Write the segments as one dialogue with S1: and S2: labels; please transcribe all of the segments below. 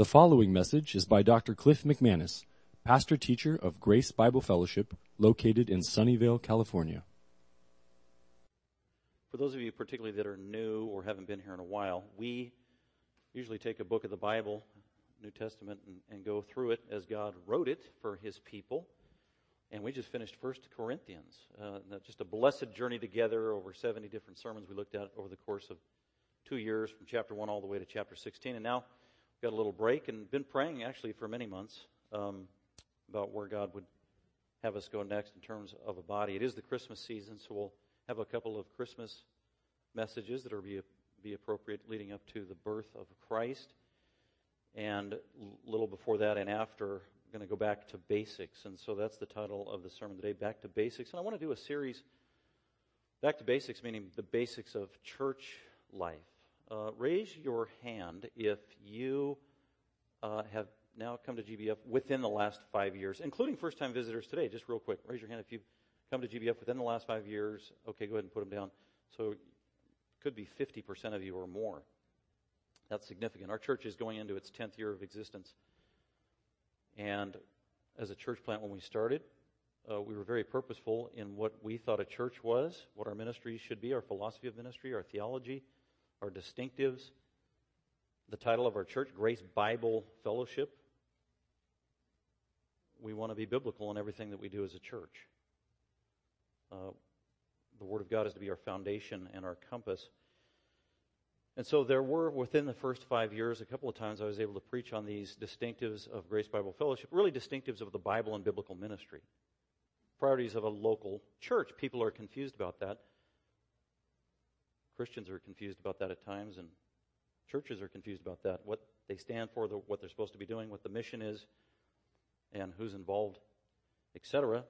S1: The following message is by Dr. Cliff McManus, pastor teacher of Grace Bible Fellowship, located in Sunnyvale, California.
S2: For those of you particularly that are new or haven't been here in a while, we usually take a book of the Bible, New Testament, and, and go through it as God wrote it for His people. And we just finished First Corinthians, uh, just a blessed journey together over 70 different sermons we looked at over the course of two years, from chapter 1 all the way to chapter 16. And now got a little break and been praying actually for many months um, about where God would have us go next in terms of a body. It is the Christmas season, so we'll have a couple of Christmas messages that are be, be appropriate leading up to the birth of Christ. And a little before that and after, we're going to go back to basics. And so that's the title of the sermon today, Back to Basics. And I want to do a series, Back to Basics, meaning the basics of church life. Uh, raise your hand if you uh, have now come to GBF within the last five years, including first time visitors today. Just real quick, raise your hand if you've come to GBF within the last five years. Okay, go ahead and put them down. So, could be 50% of you or more. That's significant. Our church is going into its 10th year of existence. And as a church plant, when we started, uh, we were very purposeful in what we thought a church was, what our ministry should be, our philosophy of ministry, our theology, our distinctives, the title of our church, Grace Bible Fellowship. We want to be biblical in everything that we do as a church. Uh, the Word of God is to be our foundation and our compass. And so there were, within the first five years, a couple of times I was able to preach on these distinctives of Grace Bible Fellowship, really distinctives of the Bible and biblical ministry. Priorities of a local church. People are confused about that. Christians are confused about that at times, and churches are confused about that. What they stand for, the, what they're supposed to be doing, what the mission is, and who's involved, etc.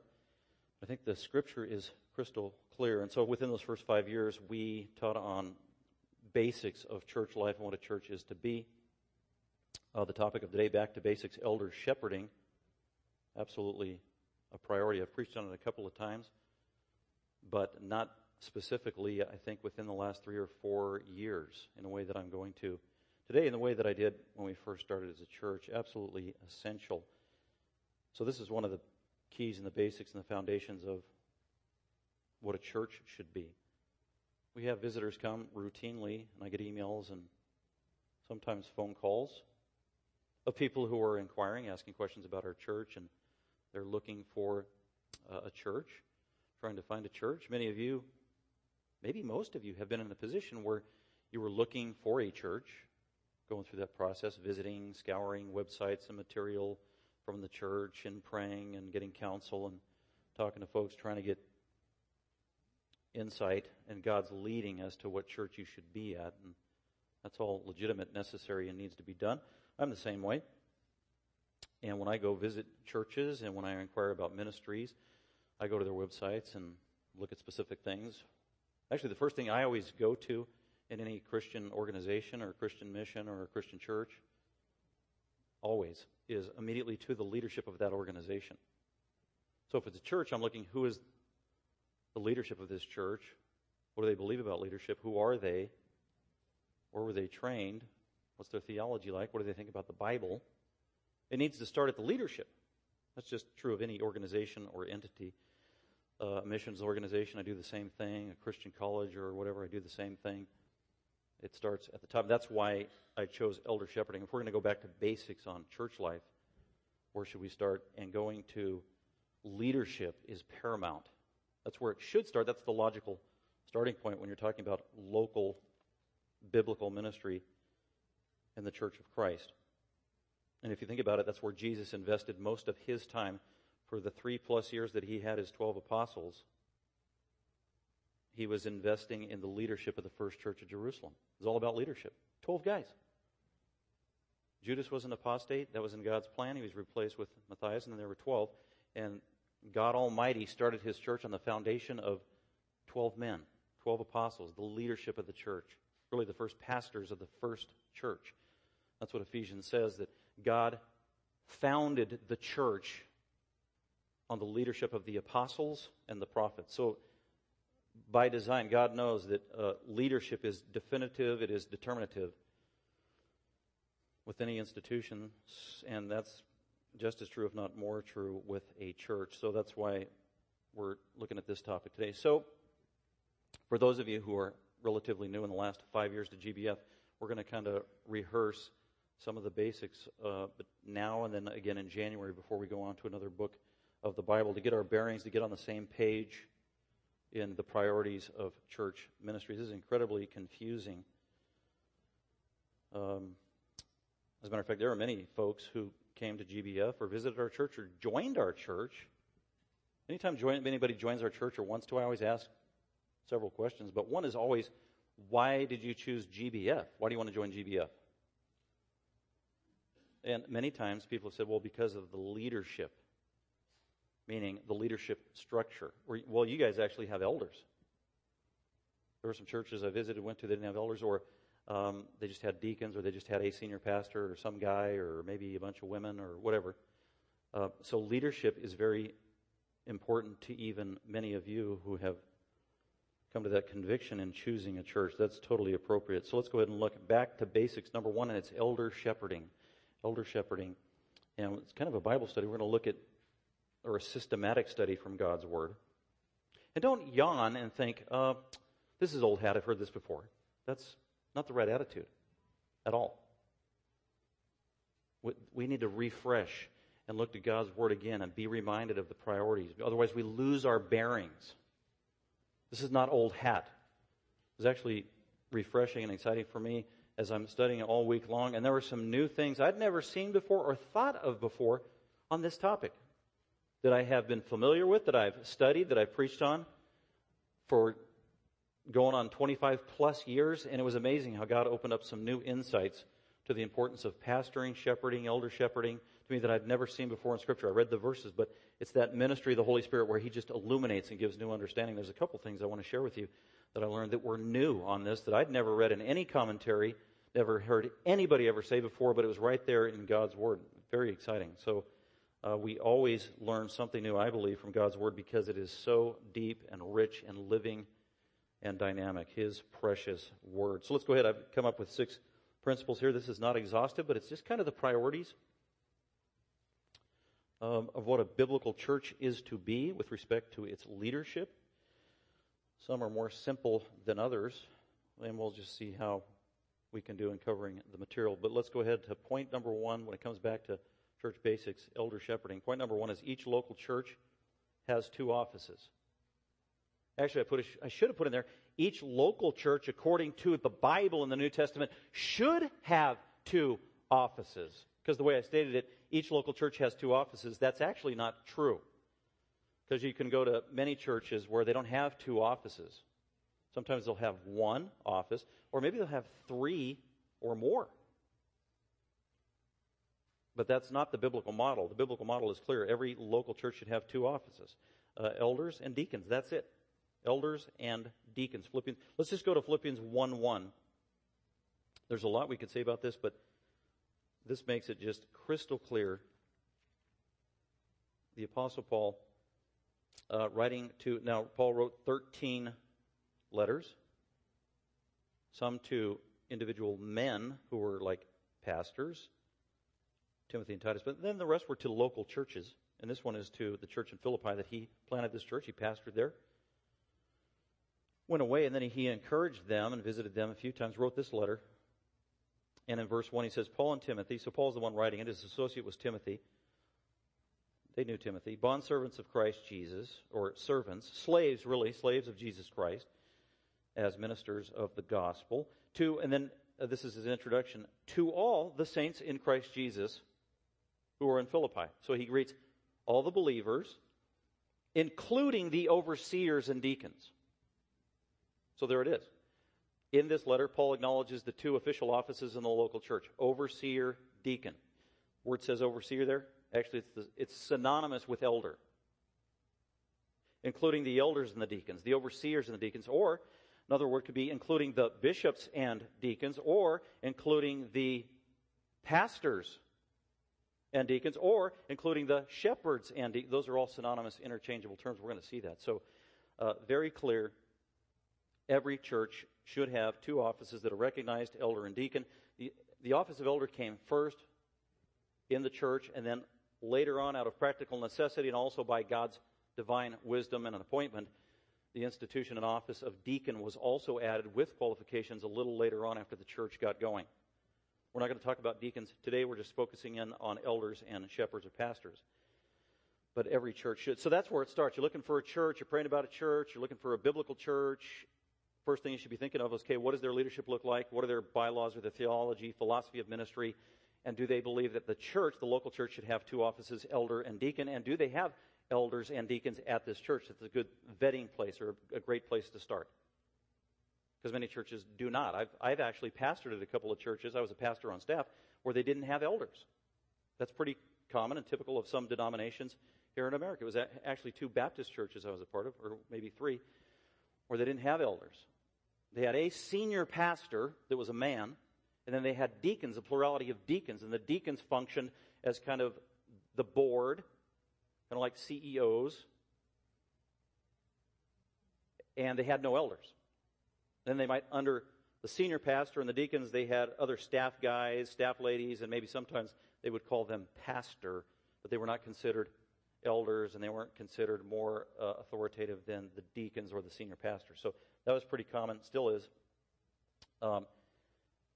S2: I think the scripture is crystal clear. And so within those first five years, we taught on basics of church life and what a church is to be. Uh, the topic of today, back to basics, elder shepherding. Absolutely a priority. I've preached on it a couple of times, but not specifically, I think, within the last three or four years in a way that I'm going to today, in the way that I did when we first started as a church. Absolutely essential. So, this is one of the keys and the basics and the foundations of what a church should be. We have visitors come routinely, and I get emails and sometimes phone calls of people who are inquiring, asking questions about our church, and they're looking for uh, a church, trying to find a church. Many of you maybe most of you have been in a position where you were looking for a church, going through that process, visiting, scouring websites and material from the church, and praying and getting counsel and talking to folks, trying to get insight and God's leading as to what church you should be at. And that's all legitimate, necessary, and needs to be done. I'm the same way. And when I go visit churches and when I inquire about ministries, I go to their websites and look at specific things, Actually, the first thing I always go to in any Christian organization or Christian mission or a Christian church, always, is immediately to the leadership of that organization. So if it's a church, I'm looking who is the leadership of this church? What do they believe about leadership? Who are they? Where were they trained? What's their theology like? What do they think about the Bible? It needs to start at the leadership. That's just true of any organization or entity a missions organization, I do the same thing. A Christian college or whatever, I do the same thing. It starts at the top. That's why I chose elder shepherding. If we're going to go back to basics on church life, where should we start? And going to leadership is paramount. That's where it should start. That's the logical starting point when you're talking about local biblical ministry in the church of Christ. And if you think about it, that's where Jesus invested most of his time for the three plus years that he had his 12 apostles, he was investing in the leadership of the first church of Jerusalem. It was all about leadership. 12 guys. Judas was an apostate. That was in God's plan. He was replaced with Matthias, and then there were 12. And God Almighty started his church on the foundation of 12 men, 12 apostles, the leadership of the church, really the first pastors of the first church. That's what Ephesians says, that God founded the church on the leadership of the apostles and the prophets. So, by design, God knows that uh, leadership is definitive, it is determinative. with any institution, and that's just as true, if not more true, with a church. So that's why we're looking at this topic today. So, for those of you who are relatively new in the last five years to GBF, we're going to kind of rehearse some of the basics uh, now and then again in January before we go on to another book of the Bible to get our bearings, to get on the same page in the priorities of church ministry. This is incredibly confusing. Um, as a matter of fact, there are many folks who came to GBF or visited our church or joined our church. Anytime join, anybody joins our church or wants to, I always ask several questions. But one is always, why did you choose GBF? Why do you want to join GBF? And many times people have said, well, because of the leadership, meaning the leadership structure. Well, you guys actually have elders. There were some churches I visited, went to, they didn't have elders, or um, they just had deacons, or they just had a senior pastor, or some guy, or maybe a bunch of women, or whatever. Uh, so leadership is very important to even many of you who have come to that conviction in choosing a church. That's totally appropriate. So let's go ahead and look back to basics. Number one, and it's elder shepherding. Elder shepherding. And it's kind of a Bible study. We're going to look at, or a systematic study from God's Word. And don't yawn and think, uh, this is old hat. I've heard this before. That's not the right attitude at all. We need to refresh and look to God's Word again and be reminded of the priorities. Otherwise, we lose our bearings. This is not old hat. It's actually refreshing and exciting for me as I'm studying it all week long. And there were some new things I'd never seen before or thought of before on this topic that I have been familiar with, that I've studied, that I've preached on for going on 25 plus years, and it was amazing how God opened up some new insights to the importance of pastoring, shepherding, elder shepherding to me that I'd never seen before in Scripture. I read the verses, but it's that ministry of the Holy Spirit where He just illuminates and gives new understanding. There's a couple things I want to share with you that I learned that were new on this that I'd never read in any commentary, never heard anybody ever say before, but it was right there in God's Word. Very exciting. So, uh, we always learn something new, I believe, from God's Word because it is so deep and rich and living and dynamic, His precious Word. So let's go ahead. I've come up with six principles here. This is not exhaustive, but it's just kind of the priorities um, of what a biblical church is to be with respect to its leadership. Some are more simple than others, and we'll just see how we can do in covering the material. But let's go ahead to point number one when it comes back to church basics, elder shepherding. Point number one is each local church has two offices. Actually, I put a, I should have put in there each local church, according to the Bible in the New Testament, should have two offices. Because the way I stated it, each local church has two offices. That's actually not true. Because you can go to many churches where they don't have two offices. Sometimes they'll have one office, or maybe they'll have three or more. But that's not the biblical model. The biblical model is clear. Every local church should have two offices uh, elders and deacons. That's it elders and deacons. Philippians. Let's just go to Philippians 1 1. There's a lot we could say about this, but this makes it just crystal clear. The Apostle Paul, uh, writing to, now, Paul wrote 13 letters, some to individual men who were like pastors, Timothy and Titus, but then the rest were to local churches. And this one is to the church in Philippi that he planted this church. He pastored there went away, and then he encouraged them and visited them a few times, wrote this letter. And in verse 1, he says, Paul and Timothy, so Paul's the one writing it, his associate was Timothy. They knew Timothy. Bondservants of Christ Jesus, or servants, slaves, really, slaves of Jesus Christ, as ministers of the gospel. To, and then uh, this is his introduction, to all the saints in Christ Jesus who are in Philippi. So he greets all the believers, including the overseers and deacons. So there it is. In this letter, Paul acknowledges the two official offices in the local church overseer, deacon. Word says overseer there. Actually, it's, the, it's synonymous with elder, including the elders and the deacons, the overseers and the deacons, or another word could be including the bishops and deacons, or including the pastors and deacons, or including the shepherds and de- those are all synonymous, interchangeable terms. We're going to see that. So, uh, very clear every church should have two offices that are recognized, elder and deacon. the office of elder came first in the church, and then later on, out of practical necessity and also by God's divine wisdom and an appointment, the institution and office of deacon was also added with qualifications a little later on after the church got going. We're not going to talk about deacons today. We're just focusing in on elders and shepherds or pastors. But every church should. So that's where it starts. You're looking for a church. You're praying about a church. You're looking for a biblical church. First thing you should be thinking of is, okay, what does their leadership look like? What are their bylaws or their theology, philosophy of ministry? And do they believe that the church, the local church, should have two offices, elder and deacon? And do they have elders and deacons at this church? It's a good vetting place or a great place to start because many churches do not. I've, I've actually pastored at a couple of churches. I was a pastor on staff where they didn't have elders. That's pretty common and typical of some denominations here in America. It was actually two Baptist churches I was a part of, or maybe three, where they didn't have elders. They had a senior pastor that was a man, and then they had deacons, a plurality of deacons, and the deacons functioned as kind of the board, kind of like CEOs, and they had no elders. Then they might, under the senior pastor and the deacons, they had other staff guys, staff ladies, and maybe sometimes they would call them pastor, but they were not considered elders and they weren't considered more uh, authoritative than the deacons or the senior pastor. So that was pretty common, still is. Um,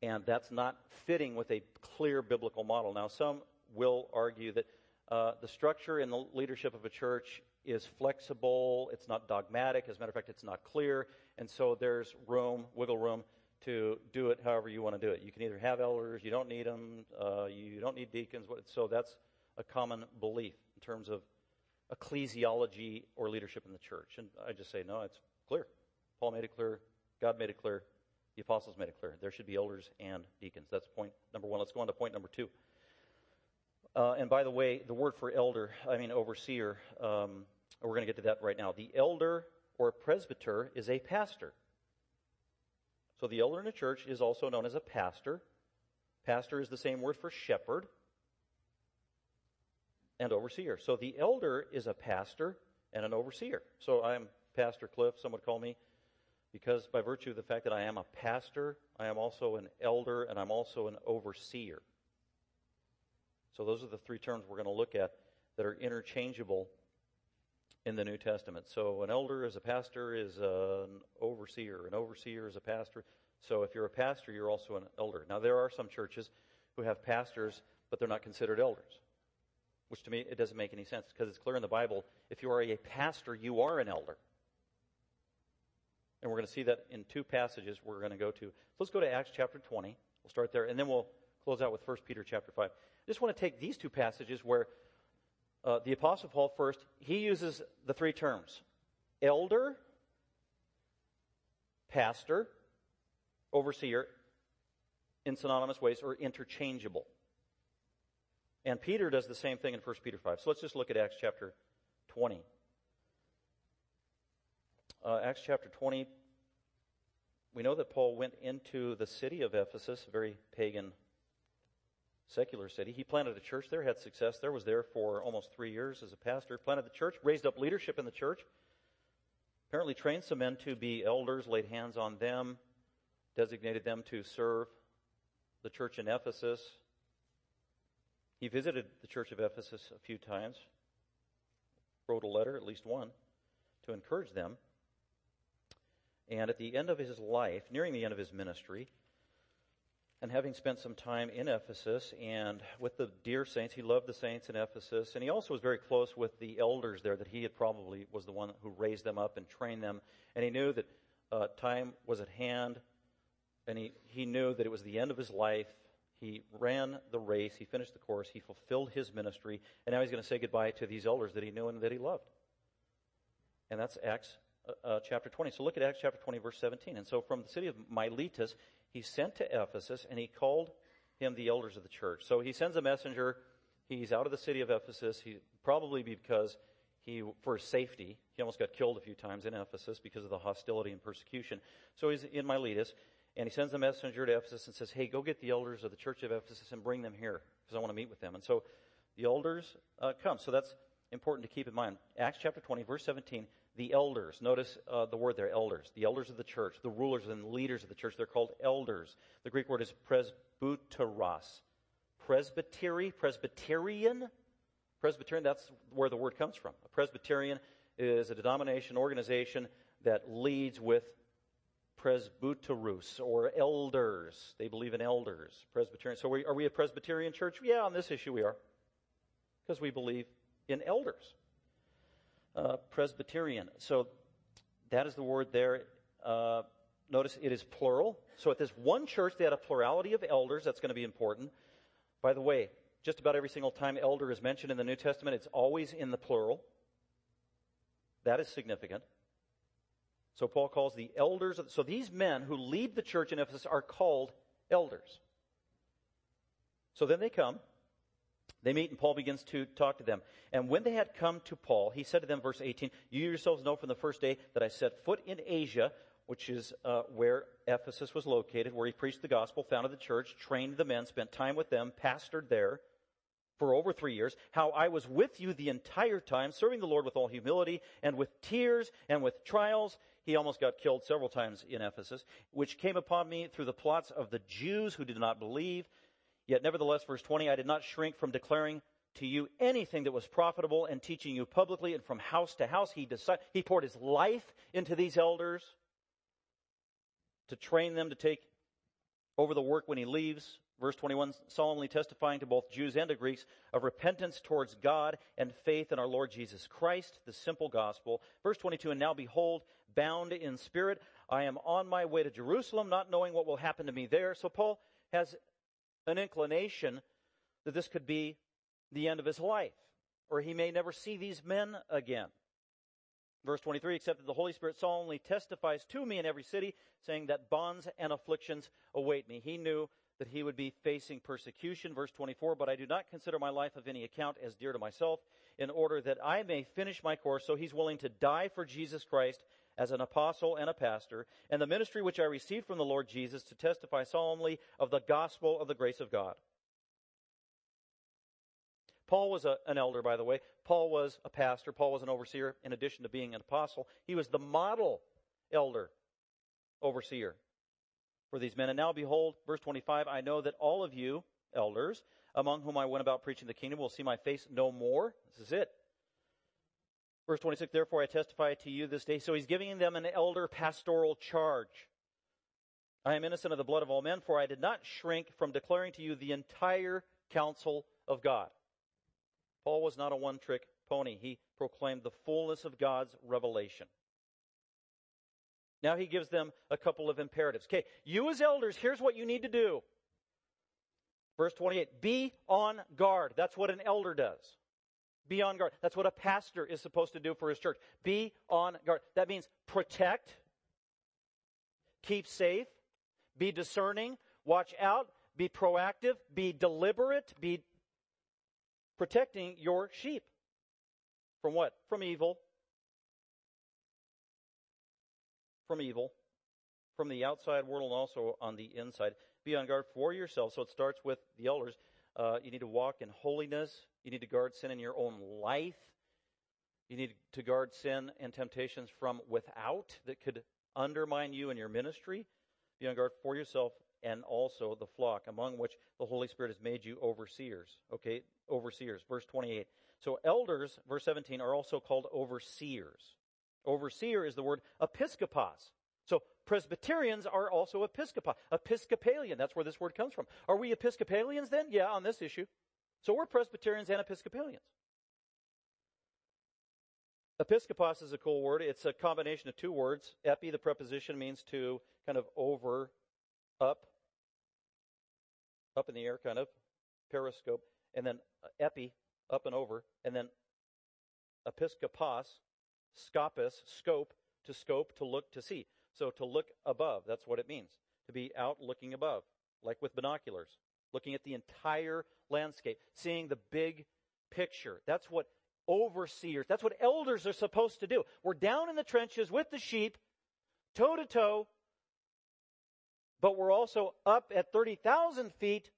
S2: and that's not fitting with a clear biblical model. Now, some will argue that uh, the structure and the leadership of a church is flexible, it's not dogmatic. As a matter of fact, it's not clear. And so there's room, wiggle room, to do it however you want to do it. You can either have elders, you don't need them, uh, you don't need deacons. So that's a common belief in terms of ecclesiology or leadership in the church. And I just say, no, it's clear. Paul made it clear, God made it clear, the apostles made it clear. There should be elders and deacons. That's point number one. Let's go on to point number two. Uh, and by the way, the word for elder, I mean overseer, um, we're going to get to that right now. The elder or presbyter is a pastor. So the elder in a church is also known as a pastor. Pastor is the same word for shepherd and overseer. So the elder is a pastor and an overseer. So I'm Pastor Cliff, some would call me, because by virtue of the fact that I am a pastor, I am also an elder and I'm also an overseer. So those are the three terms we're going to look at that are interchangeable in the New Testament. So an elder is a pastor is an overseer. An overseer is a pastor. So if you're a pastor, you're also an elder. Now there are some churches who have pastors, but they're not considered elders. Which to me, it doesn't make any sense because it's clear in the Bible if you are a pastor, you are an elder. And we're going to see that in two passages we're going to go to. So let's go to Acts chapter 20. We'll start there, and then we'll close out with 1 Peter chapter 5. I just want to take these two passages where uh, the Apostle Paul first, he uses the three terms elder, pastor, overseer in synonymous ways or interchangeable. And Peter does the same thing in 1 Peter 5. So let's just look at Acts chapter 20. Uh, Acts chapter 20, we know that Paul went into the city of Ephesus, a very pagan secular city. He planted a church there, had success there, was there for almost three years as a pastor, planted the church, raised up leadership in the church, apparently trained some men to be elders, laid hands on them, designated them to serve the church in Ephesus. He visited the church of Ephesus a few times, wrote a letter, at least one, to encourage them. And at the end of his life, nearing the end of his ministry, and having spent some time in Ephesus and with the dear saints, he loved the saints in Ephesus, and he also was very close with the elders there. That he had probably was the one who raised them up and trained them, and he knew that uh, time was at hand, and he he knew that it was the end of his life. He ran the race, he finished the course, he fulfilled his ministry, and now he's going to say goodbye to these elders that he knew and that he loved. And that's Acts uh, uh chapter 20. So look at Acts chapter 20, verse 17. And so from the city of Miletus, he sent to Ephesus and he called him the elders of the church. So he sends a messenger. He's out of the city of Ephesus. He probably because he, for safety, he almost got killed a few times in Ephesus because of the hostility and persecution. So he's in Miletus and he sends a messenger to Ephesus and says, Hey, go get the elders of the church of Ephesus and bring them here because I want to meet with them. And so the elders uh, come. So that's important to keep in mind. Acts chapter 20, verse 17. The elders. Notice uh, the word there, elders. The elders of the church, the rulers and leaders of the church, they're called elders. The Greek word is presbyteros. Presbytery, Presbyterian. Presbyterian, that's where the word comes from. A Presbyterian is a denomination, organization that leads with presbyteros or elders. They believe in elders. Presbyterian. So we, are we a Presbyterian church? Yeah, on this issue we are. Because we believe in elders. Uh, Presbyterian. So that is the word there. Uh, notice it is plural. So at this one church, they had a plurality of elders. That's going to be important. By the way, just about every single time elder is mentioned in the New Testament, it's always in the plural. That is significant. So Paul calls the elders. Of, so these men who lead the church in Ephesus are called elders. So then they come. They meet, and Paul begins to talk to them. And when they had come to Paul, he said to them, verse 18, You yourselves know from the first day that I set foot in Asia, which is uh, where Ephesus was located, where he preached the gospel, founded the church, trained the men, spent time with them, pastored there for over three years, how I was with you the entire time, serving the Lord with all humility and with tears and with trials. He almost got killed several times in Ephesus, which came upon me through the plots of the Jews who did not believe. Yet nevertheless, verse 20, I did not shrink from declaring to you anything that was profitable and teaching you publicly and from house to house. He, decided, he poured his life into these elders to train them to take over the work when he leaves. Verse 21, solemnly testifying to both Jews and to Greeks of repentance towards God and faith in our Lord Jesus Christ, the simple gospel. Verse 22, and now behold, bound in spirit, I am on my way to Jerusalem, not knowing what will happen to me there. So Paul has an inclination that this could be the end of his life, or he may never see these men again. Verse 23, except that the Holy Spirit solemnly testifies to me in every city, saying that bonds and afflictions await me. He knew that he would be facing persecution. Verse 24, but I do not consider my life of any account as dear to myself, in order that I may finish my course. So he's willing to die for Jesus Christ as an apostle and a pastor, and the ministry which I received from the Lord Jesus to testify solemnly of the gospel of the grace of God. Paul was a, an elder, by the way. Paul was a pastor. Paul was an overseer in addition to being an apostle. He was the model elder, overseer for these men. And now behold, verse 25, I know that all of you, elders, among whom I went about preaching the kingdom, will see my face no more. This is it. Verse 26, therefore I testify to you this day. So he's giving them an elder pastoral charge. I am innocent of the blood of all men, for I did not shrink from declaring to you the entire counsel of God. Paul was not a one trick pony. He proclaimed the fullness of God's revelation. Now he gives them a couple of imperatives. Okay, you as elders, here's what you need to do. Verse 28 Be on guard. That's what an elder does. Be on guard. That's what a pastor is supposed to do for his church. Be on guard. That means protect, keep safe, be discerning, watch out, be proactive, be deliberate, be protecting your sheep. From what? From evil. From evil. From the outside world and also on the inside. Be on guard for yourself. So it starts with the elders. Uh, you need to walk in holiness. You need to guard sin in your own life. You need to guard sin and temptations from without that could undermine you and your ministry. Be on guard for yourself and also the flock, among which the Holy Spirit has made you overseers. Okay, overseers. Verse 28. So elders, verse 17, are also called overseers. Overseer is the word episkopos. So Presbyterians are also episcopos. Episcopalian, that's where this word comes from. Are we Episcopalians then? Yeah, on this issue. So we're Presbyterians and Episcopalians. Episcopos is a cool word. It's a combination of two words. Epi, the preposition, means to kind of over, up, up in the air, kind of, periscope, and then uh, epi, up and over, and then episcopos, scopus, scope, to scope, to look, to see. So to look above, that's what it means. To be out looking above, like with binoculars, looking at the entire landscape, seeing the big picture. That's what overseers, that's what elders are supposed to do. We're down in the trenches with the sheep, toe to toe, but we're also up at 30,000 feet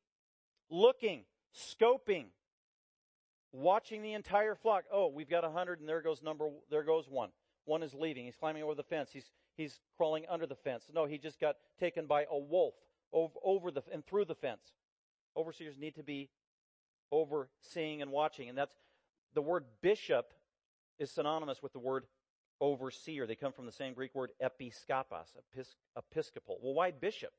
S2: looking, scoping, watching the entire flock. Oh, we've got a 100 and there goes number, there goes one. one is leaving. He's climbing over the fence. He's, he's crawling under the fence. No, he just got taken by a wolf over, over the, and through the fence. Overseers need to be overseeing and watching. And that's the word bishop is synonymous with the word overseer. They come from the same Greek word episkopos, episcopal. Well, why bishop?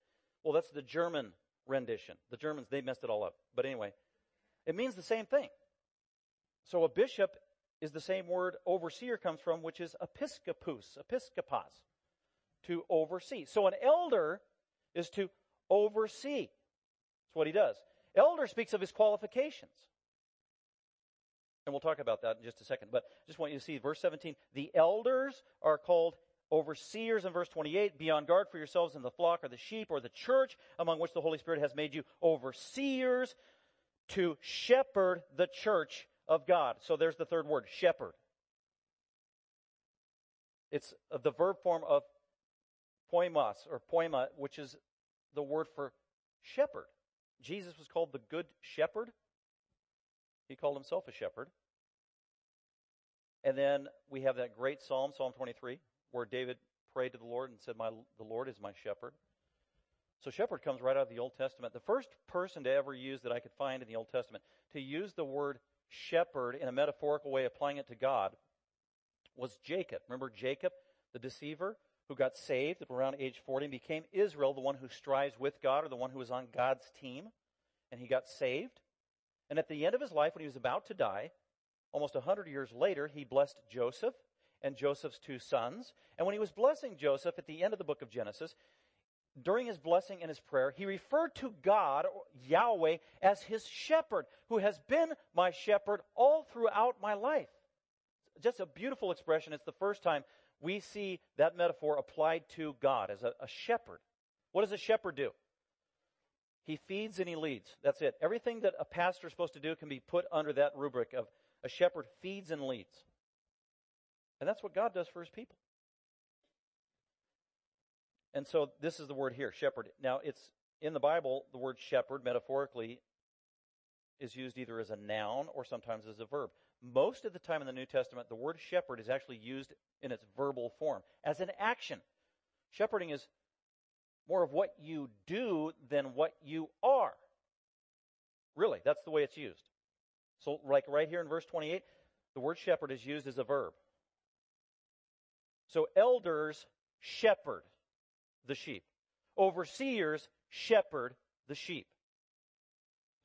S2: Well, that's the German rendition. The Germans, they messed it all up. But anyway, it means the same thing. So a bishop is the same word overseer comes from, which is episkopos, episkopos, to oversee. So an elder is to oversee. That's what he does. Elder speaks of his qualifications. And we'll talk about that in just a second. But I just want you to see verse 17. The elders are called overseers in verse 28. Be on guard for yourselves in the flock or the sheep or the church among which the Holy Spirit has made you overseers to shepherd the church of God. So there's the third word, shepherd. It's the verb form of poimos or poima, which is the word for shepherd. Jesus was called the good shepherd. He called himself a shepherd. And then we have that great psalm, Psalm 23, where David prayed to the Lord and said, my, the Lord is my shepherd. So shepherd comes right out of the Old Testament. The first person to ever use that I could find in the Old Testament to use the word shepherd in a metaphorical way, applying it to God, was Jacob. Remember Jacob, the deceiver, who got saved around age 40 and became Israel, the one who strives with God or the one who was on God's team. And he got saved. And at the end of his life, when he was about to die, almost hundred years later, he blessed Joseph and Joseph's two sons. And when he was blessing Joseph at the end of the book of Genesis, during his blessing and his prayer, he referred to God, Yahweh, as his shepherd, who has been my shepherd all throughout my life. Just a beautiful expression. It's the first time we see that metaphor applied to God as a, a shepherd. What does a shepherd do? He feeds and he leads. That's it. Everything that a pastor is supposed to do can be put under that rubric of a shepherd feeds and leads. And that's what God does for his people. And so this is the word here, shepherd. Now it's in the Bible, the word shepherd metaphorically is used either as a noun or sometimes as a verb. Most of the time in the New Testament, the word shepherd is actually used in its verbal form as an action. Shepherding is more of what you do than what you are. Really, that's the way it's used. So, like right here in verse 28, the word shepherd is used as a verb. So, elders shepherd the sheep, overseers shepherd the sheep.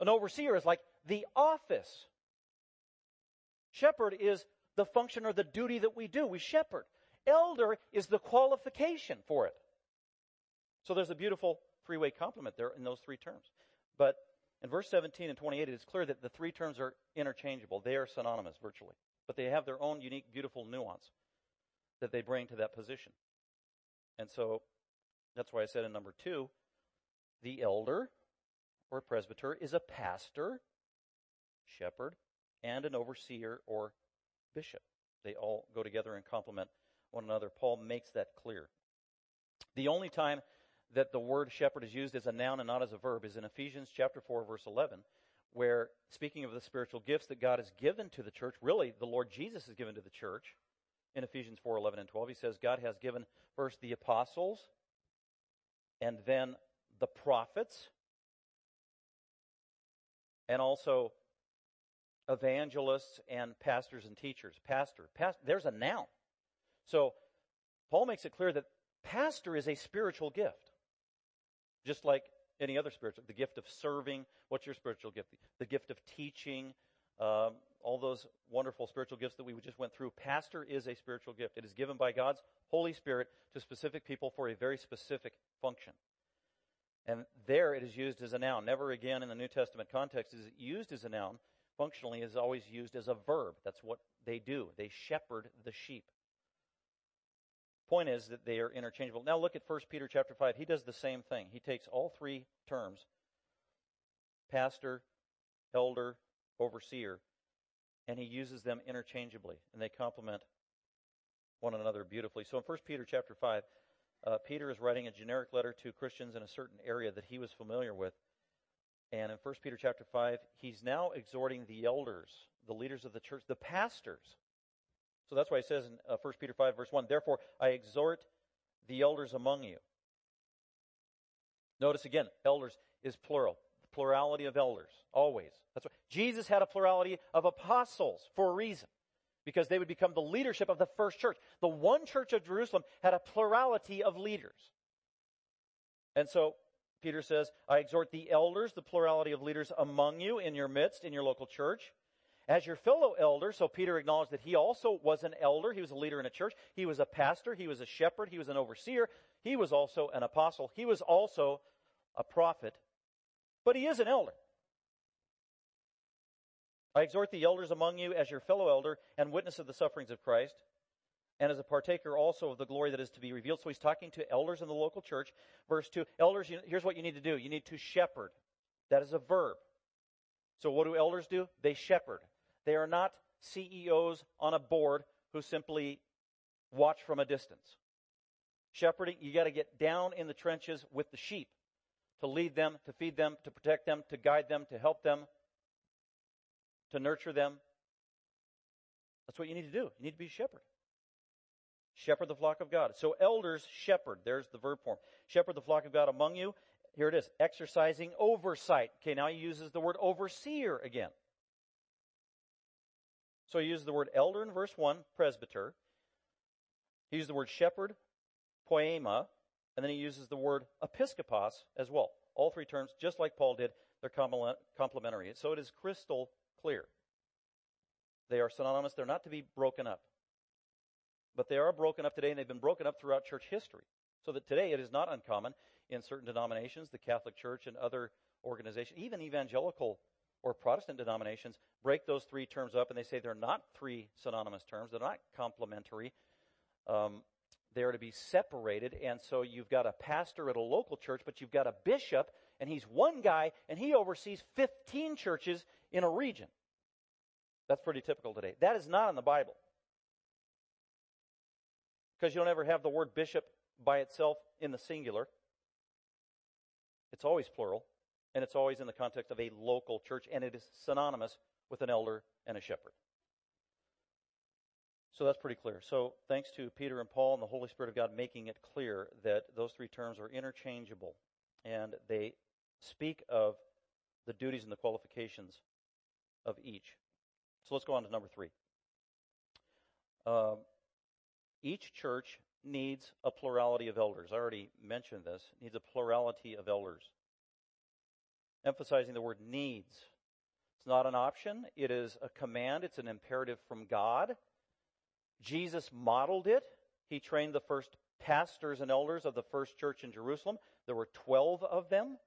S2: An overseer is like the office. Shepherd is the function or the duty that we do. We shepherd. Elder is the qualification for it. So there's a beautiful three way complement there in those three terms. But in verse 17 and 28, it is clear that the three terms are interchangeable. They are synonymous virtually. But they have their own unique, beautiful nuance that they bring to that position. And so that's why I said in number two, the elder or presbyter is a pastor, shepherd, and an overseer or bishop. They all go together and complement one another. Paul makes that clear. The only time that the word shepherd is used as a noun and not as a verb is in Ephesians chapter 4 verse 11 where speaking of the spiritual gifts that God has given to the church, really the Lord Jesus has given to the church in Ephesians 4, 11 and 12. He says God has given first the apostles and then the prophets and also evangelists and pastors and teachers. Pastor, past, there's a noun. So Paul makes it clear that pastor is a spiritual gift. Just like any other spiritual, the gift of serving. What's your spiritual gift? The gift of teaching. Um, all those wonderful spiritual gifts that we just went through. Pastor is a spiritual gift. It is given by God's Holy Spirit to specific people for a very specific function. And there it is used as a noun. Never again in the New Testament context is it used as a noun. Functionally, is always used as a verb. That's what they do. They shepherd the sheep. Point is that they are interchangeable. Now look at 1 Peter chapter 5. He does the same thing. He takes all three terms pastor, elder, overseer and he uses them interchangeably and they complement one another beautifully. So in 1 Peter chapter 5, uh, Peter is writing a generic letter to Christians in a certain area that he was familiar with. And in 1 Peter chapter 5, he's now exhorting the elders, the leaders of the church, the pastors. So that's why he says in uh, 1 Peter 5, verse 1, Therefore I exhort the elders among you. Notice again, elders is plural. Plurality of elders, always. That's what Jesus had a plurality of apostles for a reason. Because they would become the leadership of the first church. The one church of Jerusalem had a plurality of leaders. And so Peter says, I exhort the elders, the plurality of leaders among you in your midst, in your local church, as your fellow elder. So Peter acknowledged that he also was an elder. He was a leader in a church. He was a pastor. He was a shepherd. He was an overseer. He was also an apostle. He was also a prophet. But he is an elder. I exhort the elders among you as your fellow elder and witness of the sufferings of Christ and as a partaker also of the glory that is to be revealed. So he's talking to elders in the local church. Verse 2 Elders, here's what you need to do you need to shepherd. That is a verb. So what do elders do? They shepherd. They are not CEOs on a board who simply watch from a distance. Shepherding, you got to get down in the trenches with the sheep to lead them, to feed them, to protect them, to guide them, to help them, to nurture them. That's what you need to do. You need to be a shepherd. Shepherd the flock of God. So elders shepherd. There's the verb form. Shepherd the flock of God among you. Here it is. Exercising oversight. Okay, now he uses the word overseer again. So he uses the word elder in verse 1, presbyter. He uses the word shepherd, poema, and then he uses the word episkopos as well. All three terms, just like Paul did, they're complementary. So it is crystal clear. They are synonymous. They're not to be broken up. But they are broken up today, and they've been broken up throughout church history. So that today it is not uncommon in certain denominations, the Catholic Church and other organizations, even evangelical or Protestant denominations, break those three terms up and they say they're not three synonymous terms, they're not complementary. Um, they are to be separated, and so you've got a pastor at a local church, but you've got a bishop, and he's one guy, and he oversees 15 churches in a region. That's pretty typical today. That is not in the Bible. Because you'll never have the word bishop by itself in the singular. It's always plural, and it's always in the context of a local church, and it is synonymous with an elder and a shepherd. So that's pretty clear. So thanks to Peter and Paul and the Holy Spirit of God making it clear that those three terms are interchangeable and they speak of the duties and the qualifications of each. So let's go on to number three. Um, each church needs a plurality of elders. I already mentioned this. Needs a plurality of elders. Emphasizing the word needs. It's not an option, it is a command, it's an imperative from God. Jesus modeled it. He trained the first pastors and elders of the first church in Jerusalem. There were 12 of them.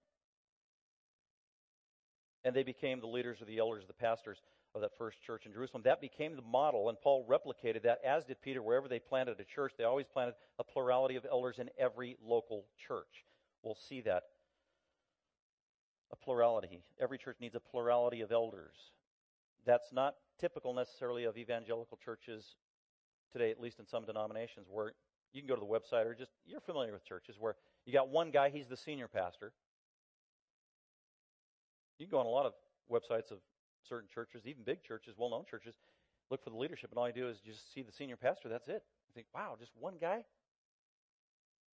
S2: And they became the leaders of the elders, the pastors of that first church in Jerusalem. That became the model, and Paul replicated that, as did Peter. Wherever they planted a church, they always planted a plurality of elders in every local church. We'll see that. A plurality. Every church needs a plurality of elders. That's not typical necessarily of evangelical churches today, at least in some denominations, where you can go to the website or just, you're familiar with churches where you got one guy, he's the senior pastor. You can go on a lot of websites of certain churches, even big churches, well known churches, look for the leadership, and all you do is just see the senior pastor. That's it. You think, wow, just one guy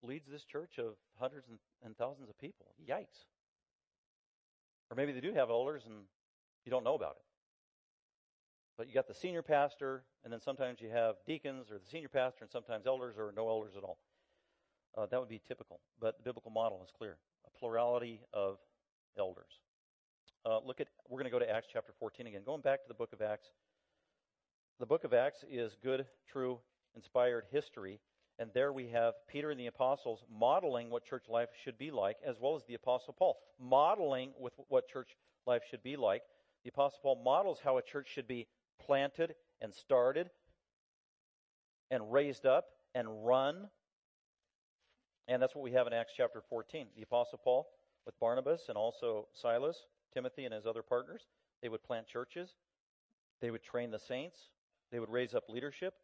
S2: leads this church of hundreds and, and thousands of people. Yikes. Or maybe they do have elders and you don't know about it. But you got the senior pastor, and then sometimes you have deacons or the senior pastor, and sometimes elders or no elders at all. Uh, that would be typical. But the biblical model is clear a plurality of elders. Uh, look at, we're going to go to Acts chapter 14 again. Going back to the book of Acts. The book of Acts is good, true, inspired history. And there we have Peter and the apostles modeling what church life should be like, as well as the apostle Paul modeling with what church life should be like. The apostle Paul models how a church should be planted and started and raised up and run. And that's what we have in Acts chapter 14. The apostle Paul with Barnabas and also Silas Timothy and his other partners. They would plant churches. They would train the saints. They would raise up leadership.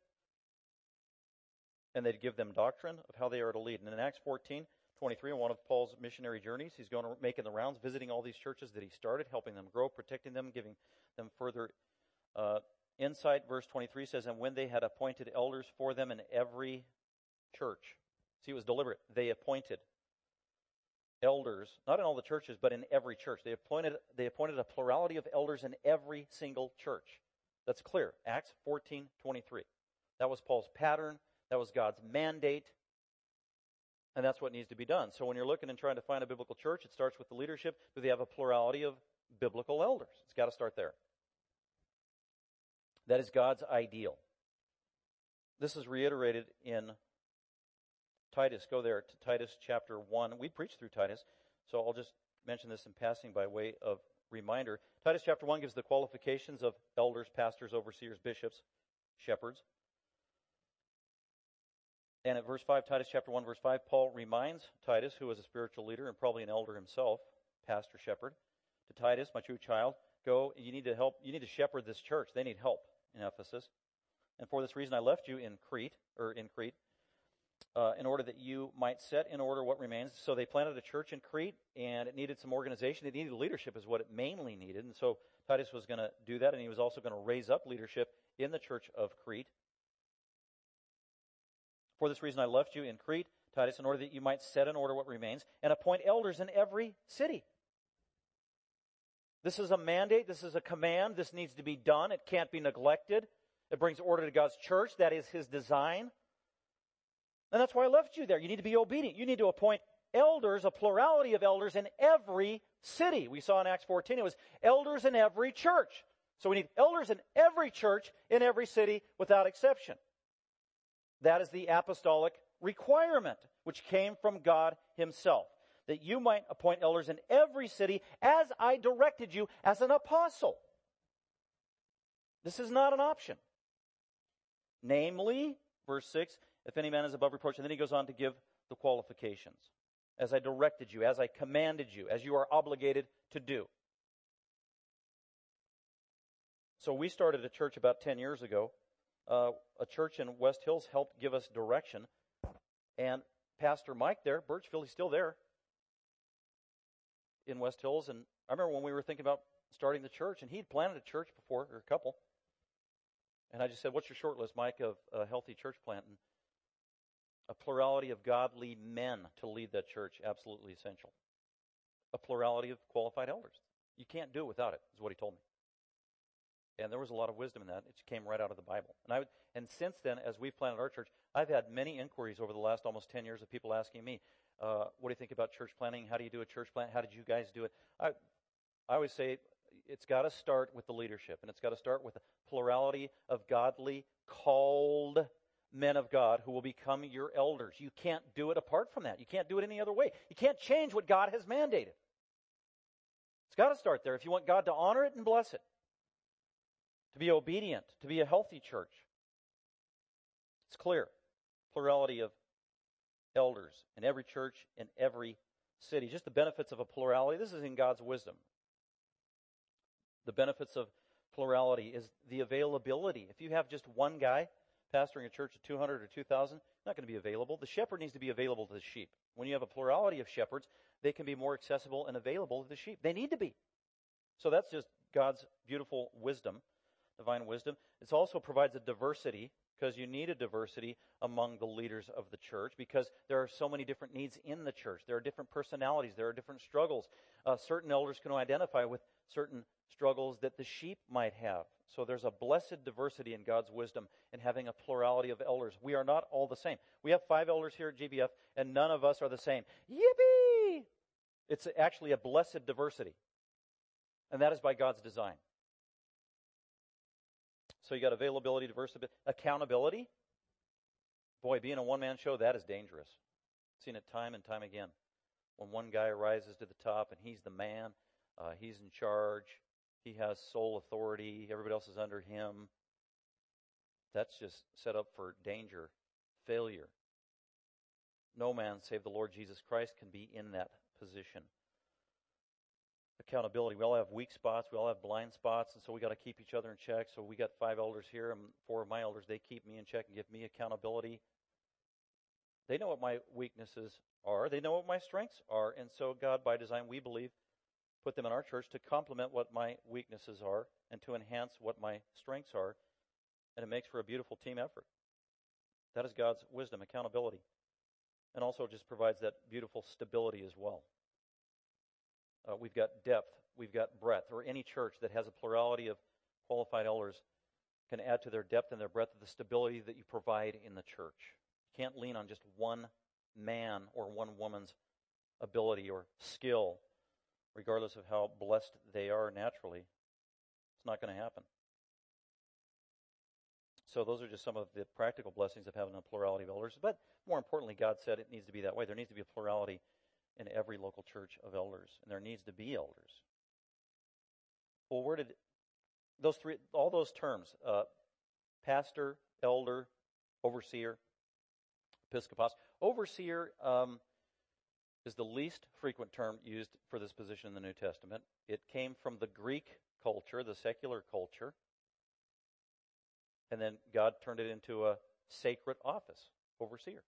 S2: And they'd give them doctrine of how they are to lead. And in Acts 14, 23, on one of Paul's missionary journeys, he's going to making the rounds, visiting all these churches that he started, helping them grow, protecting them, giving them further uh, Insight, verse 23 says, And when they had appointed elders for them in every church. See, it was deliberate. They appointed elders, not in all the churches, but in every church. They appointed, they appointed a plurality of elders in every single church. That's clear. Acts 14 23. That was Paul's pattern. That was God's mandate. And that's what needs to be done. So when you're looking and trying to find a biblical church, it starts with the leadership. Do they have a plurality of biblical elders? It's got to start there. That is God's ideal. This is reiterated in Titus. Go there to Titus chapter 1. We preached through Titus, so I'll just mention this in passing by way of reminder. Titus chapter 1 gives the qualifications of elders, pastors, overseers, bishops, shepherds. And at verse 5, Titus chapter 1, verse 5, Paul reminds Titus, who was a spiritual leader and probably an elder himself, pastor, shepherd, to Titus, my true child, go, you need to help, you need to shepherd this church. They need help in Ephesus. And for this reason, I left you in Crete, or in Crete, uh, in order that you might set in order what remains. So they planted a church in Crete, and it needed some organization. It needed leadership, is what it mainly needed. And so Titus was going to do that, and he was also going to raise up leadership in the church of Crete. For this reason, I left you in Crete, Titus, in order that you might set in order what remains and appoint elders in every city. This is a mandate. This is a command. This needs to be done. It can't be neglected. It brings order to God's church. That is His design. And that's why I left you there. You need to be obedient. You need to appoint elders, a plurality of elders in every city. We saw in Acts 14, it was elders in every church. So we need elders in every church, in every city, without exception. That is the apostolic requirement, which came from God Himself, that you might appoint elders in every city as I directed you as an apostle. This is not an option. Namely, verse 6, if any man is above reproach, and then he goes on to give the qualifications. As I directed you, as I commanded you, as you are obligated to do. So we started a church about 10 years ago uh, a church in West Hills helped give us direction. And Pastor Mike there, Birchfield, he's still there in West Hills. And I remember when we were thinking about starting the church, and he'd planted a church before, or a couple. And I just said, What's your short list, Mike, of a healthy church plant? And a plurality of godly men to lead that church, absolutely essential. A plurality of qualified elders. You can't do it without it, is what he told me. And there was a lot of wisdom in that. It came right out of the Bible. And I would, and since then, as we've planted our church, I've had many inquiries over the last almost 10 years of people asking me, uh, what do you think about church planting? How do you do a church plant? How did you guys do it? I, I always say it's got to start with the leadership, and it's got to start with a plurality of godly, called men of God who will become your elders. You can't do it apart from that. You can't do it any other way. You can't change what God has mandated. It's got to start there if you want God to honor it and bless it to be obedient, to be a healthy church. It's clear. Plurality of elders in every church, in every city. Just the benefits of a plurality. This is in God's wisdom. The benefits of plurality is the availability. If you have just one guy pastoring a church of 200 or 2,000, not going to be available. The shepherd needs to be available to the sheep. When you have a plurality of shepherds, they can be more accessible and available to the sheep. They need to be. So that's just God's beautiful wisdom divine wisdom. It also provides a diversity because you need a diversity among the leaders of the church because there are so many different needs in the church. There are different personalities, there are different struggles. Uh, certain elders can identify with certain struggles that the sheep might have. So there's a blessed diversity in God's wisdom in having a plurality of elders. We are not all the same. We have five elders here at GBF, and none of us are the same. Yippee! It's actually a blessed diversity. And that is by God's design. So you got availability, diversity, accountability. Boy, being a one man show, that is dangerous. I've seen it time and time again. When one guy rises to the top and he's the man, uh, he's in charge, he has sole authority, everybody else is under him. That's just set up for danger, failure. No man save the Lord Jesus Christ can be in that position accountability. We all have weak spots. We all have blind spots, and so we got to keep each other in check. So we got five elders here, and four of my elders they keep me in check and give me accountability. They know what my weaknesses are. They know what my strengths are, and so God, by design, we believe, put them in our church to complement what my weaknesses are and to enhance what my strengths are. And it makes for a beautiful team effort. That is God's wisdom, accountability. And also just provides that beautiful stability as well. Uh, we've got depth, we've got breadth, or any church that has a plurality of qualified elders can add to their depth and their breadth of the stability that you provide in the church. You can't lean on just one man or one woman's ability or skill, regardless of how blessed they are naturally. It's not going to happen. So those are just some of the practical blessings of having a plurality of elders. But more importantly, God said it needs to be that way. There needs to be a plurality in every local church of elders, and there needs to be elders. Well, where did those three, all those terms, uh, pastor, elder, overseer, episcopos, overseer um, is the least frequent term used for this position in the New Testament. It came from the Greek culture, the secular culture, and then God turned it into a sacred office, overseer.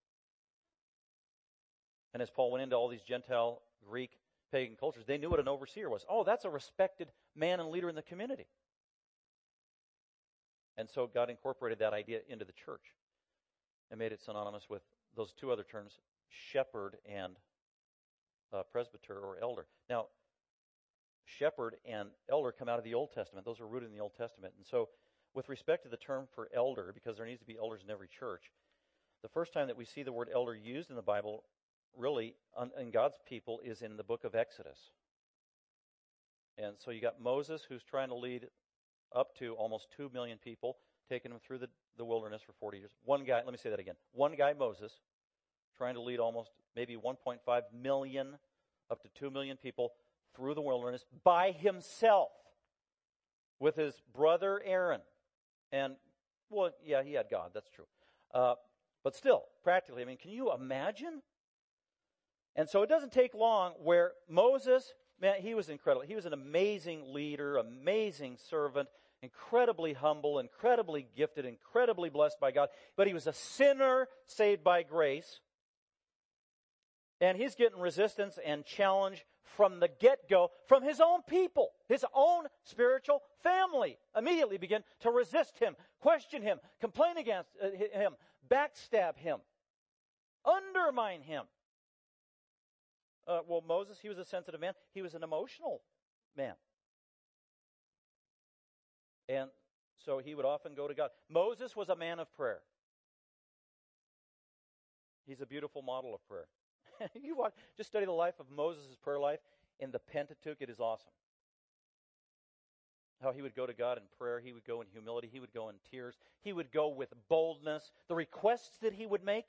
S2: And as Paul went into all these Gentile, Greek, pagan cultures, they knew what an overseer was. Oh, that's a respected man and leader in the community. And so God incorporated that idea into the church and made it synonymous with those two other terms, shepherd and uh, presbyter or elder. Now, shepherd and elder come out of the Old Testament. Those are rooted in the Old Testament. And so, with respect to the term for elder, because there needs to be elders in every church, the first time that we see the word elder used in the Bible, really, in God's people, is in the book of Exodus. And so you got Moses who's trying to lead up to almost 2 million people, taking them through the, the wilderness for 40 years. One guy, let me say that again. One guy, Moses, trying to lead almost maybe 1.5 million, up to 2 million people through the wilderness by himself with his brother Aaron. And, well, yeah, he had God, that's true. Uh, but still, practically, I mean, can you imagine? And so it doesn't take long where Moses man, he was incredible. He was an amazing leader, amazing servant, incredibly humble, incredibly gifted, incredibly blessed by God. But he was a sinner saved by grace. And he's getting resistance and challenge from the get go from his own people, his own spiritual family. Immediately begin to resist him, question him, complain against uh, him, backstab him, undermine him. Uh, well, Moses, he was a sensitive man. He was an emotional man. And so he would often go to God. Moses was a man of prayer. He's a beautiful model of prayer. you watch, just study the life of Moses' prayer life in the Pentateuch. It is awesome. How he would go to God in prayer. He would go in humility. He would go in tears. He would go with boldness. The requests that he would make,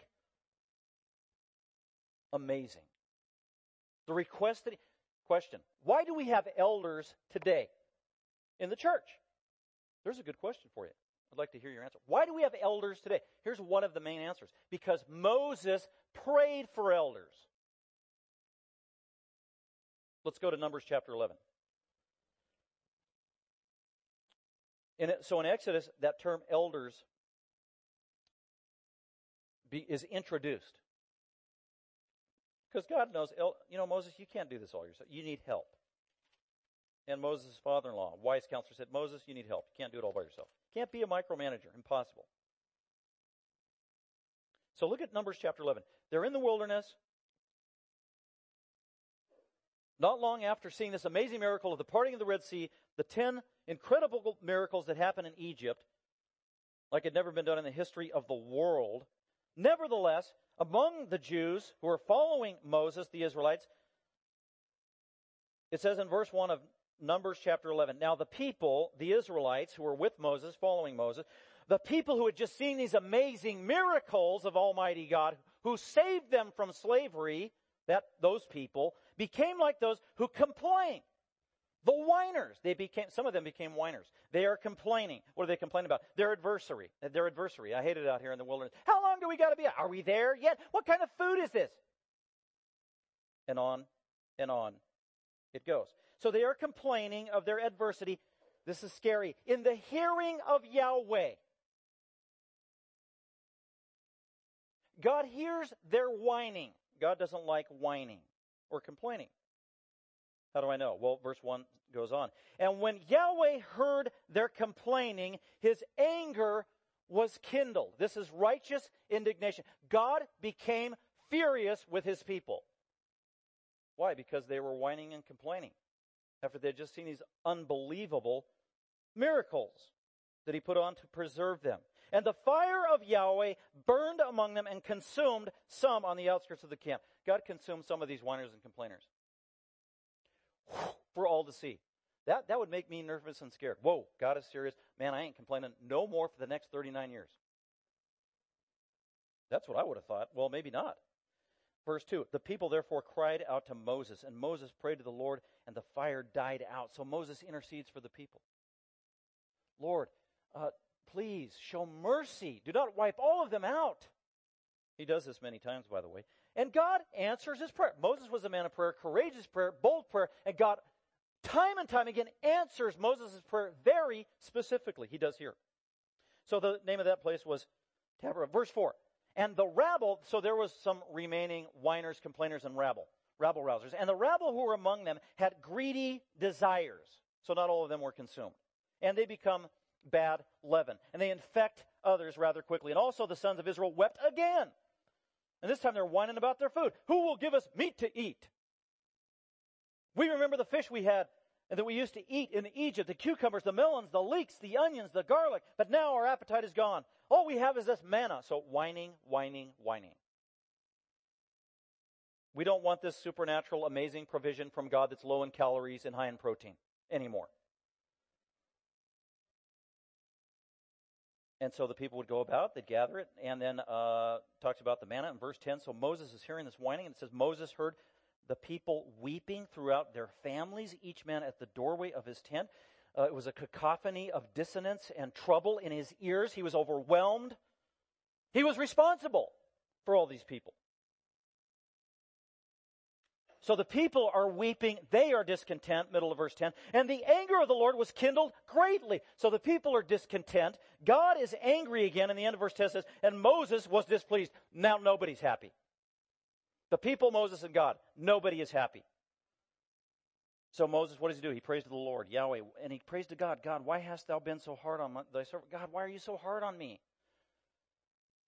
S2: amazing. The request that, question, why do we have elders today in the church? There's a good question for you. I'd like to hear your answer. Why do we have elders today? Here's one of the main answers. Because Moses prayed for elders. Let's go to Numbers chapter 11. In it, so in Exodus, that term elders be, is introduced. Because God knows, you know, Moses, you can't do this all yourself. You need help. And Moses' father in law, wise counselor, said, Moses, you need help. You can't do it all by yourself. Can't be a micromanager. Impossible. So look at Numbers chapter 11. They're in the wilderness. Not long after seeing this amazing miracle of the parting of the Red Sea, the ten incredible miracles that happened in Egypt, like had never been done in the history of the world, nevertheless, among the Jews who are following Moses, the Israelites, it says in verse 1 of Numbers chapter 11, Now the people, the Israelites who were with Moses, following Moses, the people who had just seen these amazing miracles of Almighty God, who saved them from slavery, that, those people, became like those who complain. The whiners, they became, some of them became whiners. They are complaining. What are they complaining about? Their adversary. Their adversary. I hate it out here in the wilderness. How long do we got to be? Are we there yet? What kind of food is this? And on and on it goes. So they are complaining of their adversity. This is scary. In the hearing of Yahweh. God hears their whining. God doesn't like whining or complaining. How do I know? Well, verse 1 goes on. And when Yahweh heard their complaining, his anger was kindled. This is righteous indignation. God became furious with his people. Why? Because they were whining and complaining after they had just seen these unbelievable miracles that he put on to preserve them. And the fire of Yahweh burned among them and consumed some on the outskirts of the camp. God consumed some of these whiners and complainers for all to see. That, that would make me nervous and scared. Whoa, God is serious. Man, I ain't complaining no more for the next 39 years. That's what I would have thought. Well, maybe not. Verse 2 The people therefore cried out to Moses, and Moses prayed to the Lord, and the fire died out. So Moses intercedes for the people. Lord, uh, please show mercy. Do not wipe all of them out. He does this many times, by the way. And God answers his prayer. Moses was a man of prayer, courageous prayer, bold prayer, and God, time and time again, answers Moses' prayer very specifically. He does here. So the name of that place was Taberah. Verse 4. And the rabble, so there was some remaining whiners, complainers, and rabble, rabble rousers. And the rabble who were among them had greedy desires. So not all of them were consumed. And they become bad leaven. And they infect others rather quickly. And also the sons of Israel wept again. And this time they're whining about their food. Who will give us meat to eat? We remember the fish we had and that we used to eat in Egypt, the cucumbers, the melons, the leeks, the onions, the garlic, but now our appetite is gone. All we have is this manna. So whining, whining, whining. We don't want this supernatural, amazing provision from God that's low in calories and high in protein anymore. And so the people would go about, they'd gather it, and then uh, talks about the manna in verse 10. So Moses is hearing this whining, and it says, Moses heard the people weeping throughout their families, each man at the doorway of his tent. Uh, it was a cacophony of dissonance and trouble in his ears. He was overwhelmed. He was responsible for all these people. So the people are weeping. They are discontent, middle of verse 10. And the anger of the Lord was kindled greatly. So the people are discontent. God is angry again. And the end of verse 10 says, and Moses was displeased. Now nobody's happy. The people, Moses, and God, nobody is happy. So Moses, what does he do? He prays to the Lord, Yahweh, and he prays to God. God, why hast thou been so hard on my, thy servant? God, why are you so hard on me?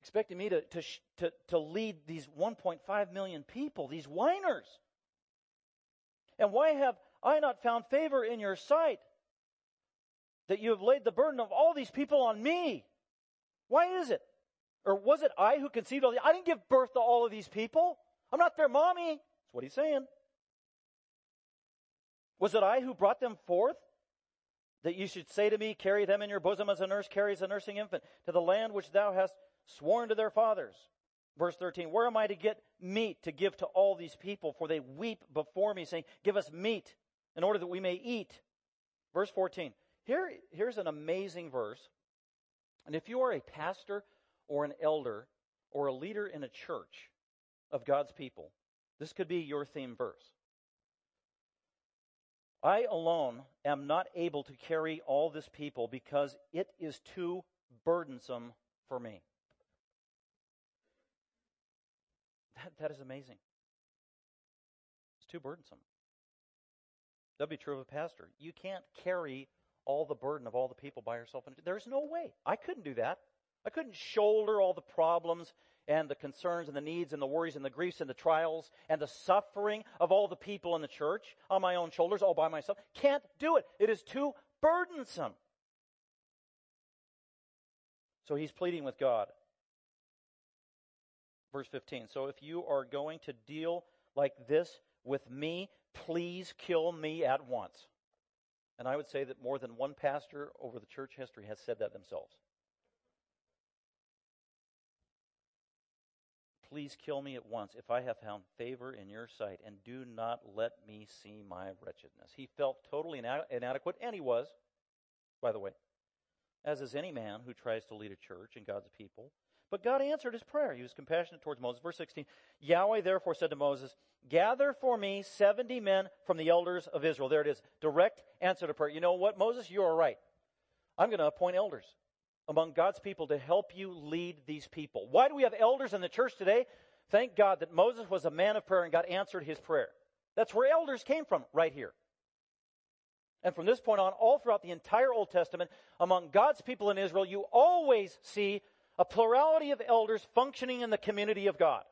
S2: Expecting me to, to, to, to lead these 1.5 million people, these whiners. And why have I not found favor in your sight that you have laid the burden of all these people on me? Why is it? Or was it I who conceived all these? I didn't give birth to all of these people. I'm not their mommy. That's what he's saying. Was it I who brought them forth? That you should say to me, carry them in your bosom as a nurse carries a nursing infant to the land which thou hast sworn to their fathers. Verse 13, where am I to get meat to give to all these people? For they weep before me, saying, Give us meat in order that we may eat. Verse 14, here, here's an amazing verse. And if you are a pastor or an elder or a leader in a church of God's people, this could be your theme verse. I alone am not able to carry all this people because it is too burdensome for me. That, that is amazing. It's too burdensome. That'd be true of a pastor. You can't carry all the burden of all the people by yourself. There's no way. I couldn't do that. I couldn't shoulder all the problems and the concerns and the needs and the worries and the griefs and the trials and the suffering of all the people in the church on my own shoulders all by myself. Can't do it. It is too burdensome. So he's pleading with God. Verse 15. So if you are going to deal like this with me, please kill me at once. And I would say that more than one pastor over the church history has said that themselves. Please kill me at once if I have found favor in your sight, and do not let me see my wretchedness. He felt totally inadequate, and he was, by the way, as is any man who tries to lead a church and God's people. But God answered his prayer. He was compassionate towards Moses. Verse 16 Yahweh therefore said to Moses, Gather for me 70 men from the elders of Israel. There it is. Direct answer to prayer. You know what, Moses? You are right. I'm going to appoint elders among God's people to help you lead these people. Why do we have elders in the church today? Thank God that Moses was a man of prayer and God answered his prayer. That's where elders came from, right here. And from this point on, all throughout the entire Old Testament, among God's people in Israel, you always see a plurality of elders functioning in the community of God.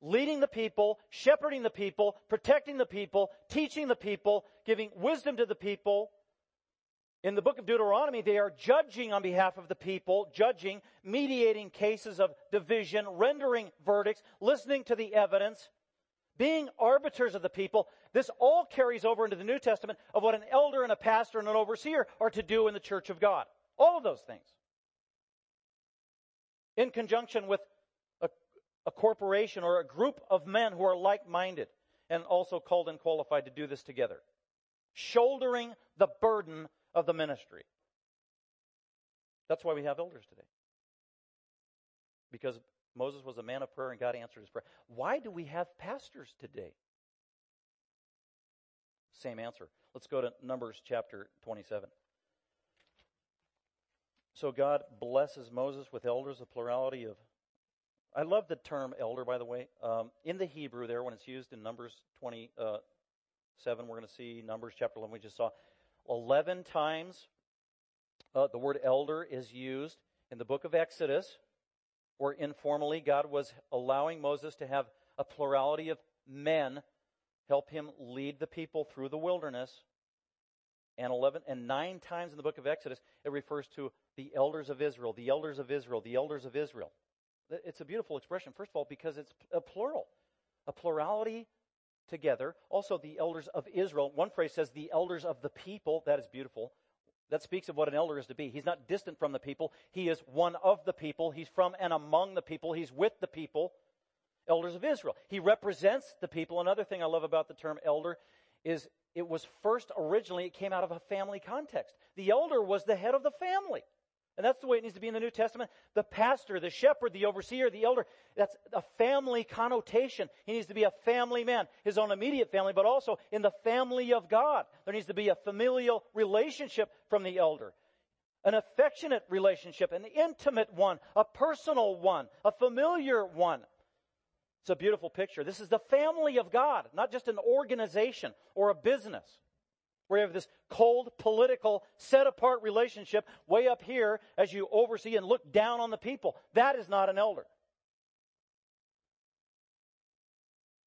S2: Leading the people, shepherding the people, protecting the people, teaching the people, giving wisdom to the people. In the book of Deuteronomy, they are judging on behalf of the people, judging, mediating cases of division, rendering verdicts, listening to the evidence, being arbiters of the people. This all carries over into the New Testament of what an elder and a pastor and an overseer are to do in the church of God. All of those things. In conjunction with a, a corporation or a group of men who are like minded and also called and qualified to do this together. Shouldering the burden of the ministry. That's why we have elders today. Because Moses was a man of prayer and God answered his prayer. Why do we have pastors today? Same answer. Let's go to Numbers chapter 27. So God blesses Moses with elders, a plurality of. I love the term elder, by the way. Um, in the Hebrew, there, when it's used in Numbers 27, we're going to see Numbers chapter 11, we just saw 11 times uh, the word elder is used in the book of Exodus, where informally God was allowing Moses to have a plurality of men help him lead the people through the wilderness. And 11 and 9 times in the book of Exodus it refers to the elders of Israel, the elders of Israel, the elders of Israel. It's a beautiful expression first of all because it's a plural. A plurality together. Also the elders of Israel. One phrase says the elders of the people. That is beautiful. That speaks of what an elder is to be. He's not distant from the people. He is one of the people. He's from and among the people. He's with the people elders of Israel. He represents the people. Another thing I love about the term elder is it was first originally, it came out of a family context. The elder was the head of the family. And that's the way it needs to be in the New Testament. The pastor, the shepherd, the overseer, the elder, that's a family connotation. He needs to be a family man, his own immediate family, but also in the family of God. There needs to be a familial relationship from the elder. An affectionate relationship, an intimate one, a personal one, a familiar one. It's a beautiful picture. This is the family of God, not just an organization or a business. Where you have this cold, political, set apart relationship way up here as you oversee and look down on the people. That is not an elder.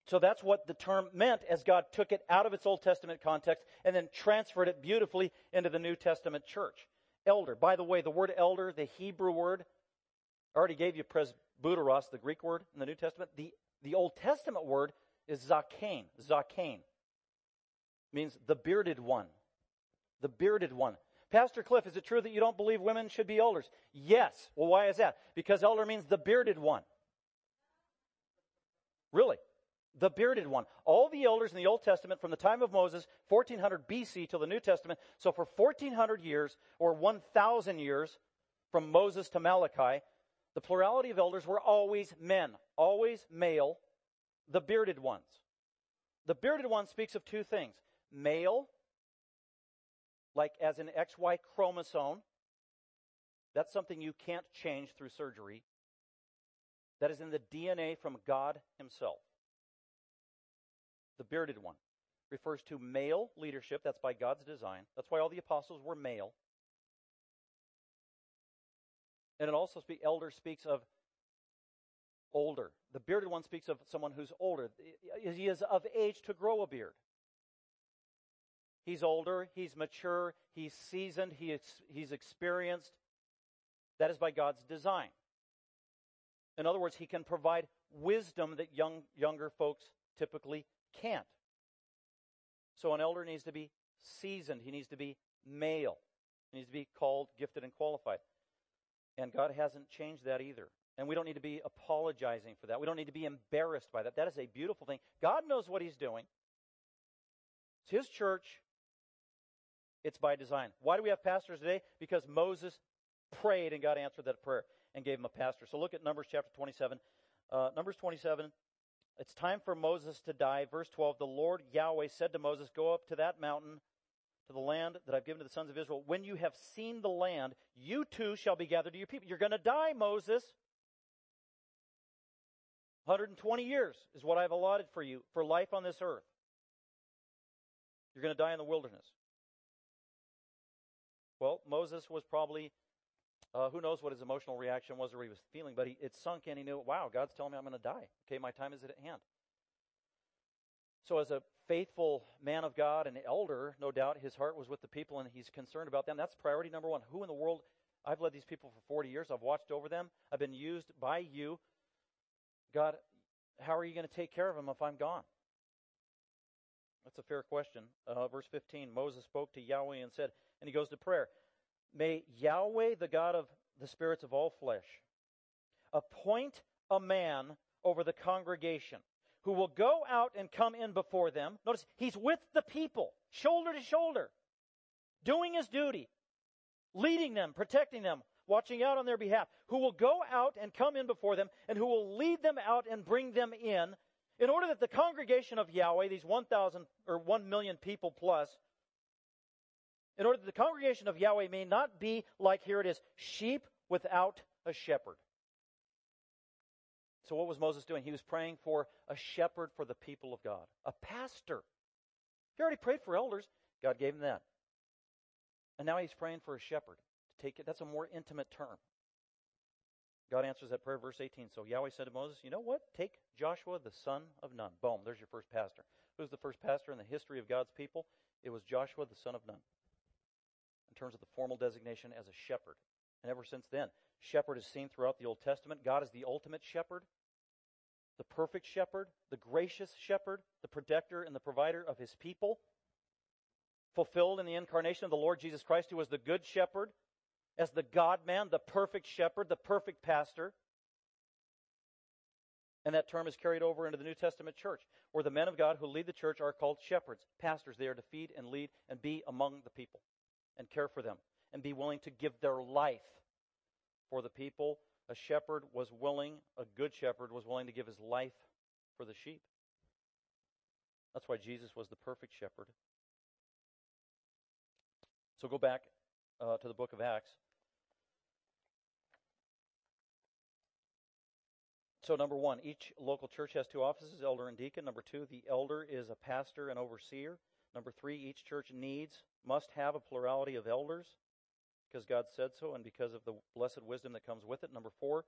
S2: So that's what the term meant as God took it out of its Old Testament context and then transferred it beautifully into the New Testament church. Elder. By the way, the word elder, the Hebrew word, I already gave you presbyteros, the Greek word in the New Testament. The, the Old Testament word is zakein, zakein. Means the bearded one. The bearded one. Pastor Cliff, is it true that you don't believe women should be elders? Yes. Well, why is that? Because elder means the bearded one. Really? The bearded one. All the elders in the Old Testament from the time of Moses, 1400 BC till the New Testament, so for 1400 years or 1000 years from Moses to Malachi, the plurality of elders were always men, always male, the bearded ones. The bearded one speaks of two things male, like as an XY chromosome. That's something you can't change through surgery. That is in the DNA from God Himself. The bearded one refers to male leadership. That's by God's design. That's why all the apostles were male. And it also elder speaks of older. The bearded one speaks of someone who's older. He is of age to grow a beard. He's older, he's mature, he's seasoned, he ex- he's experienced. That is by God's design. In other words, he can provide wisdom that young, younger folks typically can't. So an elder needs to be seasoned, he needs to be male, he needs to be called, gifted, and qualified. And God hasn't changed that either. And we don't need to be apologizing for that. We don't need to be embarrassed by that. That is a beautiful thing. God knows what He's doing. It's His church. It's by design. Why do we have pastors today? Because Moses prayed and God answered that prayer and gave him a pastor. So look at Numbers chapter 27. Uh, Numbers 27. It's time for Moses to die. Verse 12 The Lord Yahweh said to Moses, Go up to that mountain to the land that I've given to the sons of Israel. When you have seen the land, you too shall be gathered to your people. You're going to die, Moses. 120 years is what I've allotted for you for life on this earth. You're going to die in the wilderness. Well, Moses was probably, uh, who knows what his emotional reaction was or he was feeling, but he, it sunk in. He knew, wow, God's telling me I'm going to die. Okay, my time is at hand. So, as a faithful man of God and elder, no doubt his heart was with the people and he's concerned about them. That's priority number one. Who in the world? I've led these people for 40 years. I've watched over them. I've been used by you. God, how are you going to take care of them if I'm gone? That's a fair question. Uh, verse 15 Moses spoke to Yahweh and said, and he goes to prayer May Yahweh, the God of the spirits of all flesh, appoint a man over the congregation who will go out and come in before them. Notice, he's with the people, shoulder to shoulder, doing his duty, leading them, protecting them, watching out on their behalf, who will go out and come in before them, and who will lead them out and bring them in, in order that the congregation of Yahweh, these 1,000 or 1 million people plus, in order that the congregation of Yahweh may not be like, here it is, sheep without a shepherd. So, what was Moses doing? He was praying for a shepherd for the people of God, a pastor. He already prayed for elders, God gave him that. And now he's praying for a shepherd to take it. That's a more intimate term. God answers that prayer, verse 18. So Yahweh said to Moses, You know what? Take Joshua, the son of Nun. Boom, there's your first pastor. Who's the first pastor in the history of God's people? It was Joshua, the son of Nun, in terms of the formal designation as a shepherd. And ever since then, shepherd is seen throughout the Old Testament. God is the ultimate shepherd, the perfect shepherd, the gracious shepherd, the protector and the provider of his people, fulfilled in the incarnation of the Lord Jesus Christ, who was the good shepherd, as the God man, the perfect shepherd, the perfect pastor. And that term is carried over into the New Testament church, where the men of God who lead the church are called shepherds, pastors. They are to feed and lead and be among the people and care for them and be willing to give their life for the people. A shepherd was willing, a good shepherd was willing to give his life for the sheep. That's why Jesus was the perfect shepherd. So go back uh, to the book of Acts. So, number one, each local church has two offices, elder and deacon. Number two, the elder is a pastor and overseer. Number three, each church needs, must have a plurality of elders because God said so and because of the blessed wisdom that comes with it. Number four,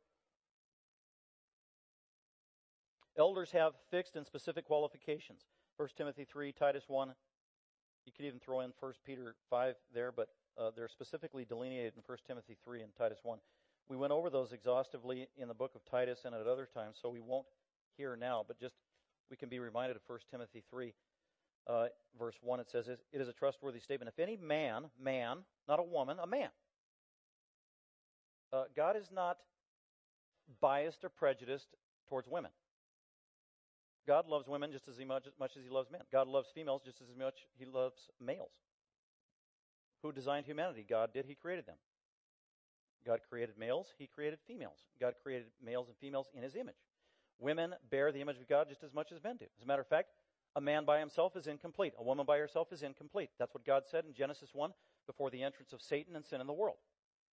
S2: elders have fixed and specific qualifications. 1 Timothy 3, Titus 1. You could even throw in 1 Peter 5 there, but uh, they're specifically delineated in 1 Timothy 3 and Titus 1. We went over those exhaustively in the book of Titus and at other times, so we won't here now, but just we can be reminded of 1 Timothy 3, uh, verse 1. It says, It is a trustworthy statement. If any man, man, not a woman, a man, uh, God is not biased or prejudiced towards women. God loves women just as much, much as he loves men. God loves females just as much he loves males. Who designed humanity? God did. He created them. God created males, He created females. God created males and females in His image. Women bear the image of God just as much as men do. As a matter of fact, a man by himself is incomplete. A woman by herself is incomplete. That's what God said in Genesis 1 before the entrance of Satan and sin in the world.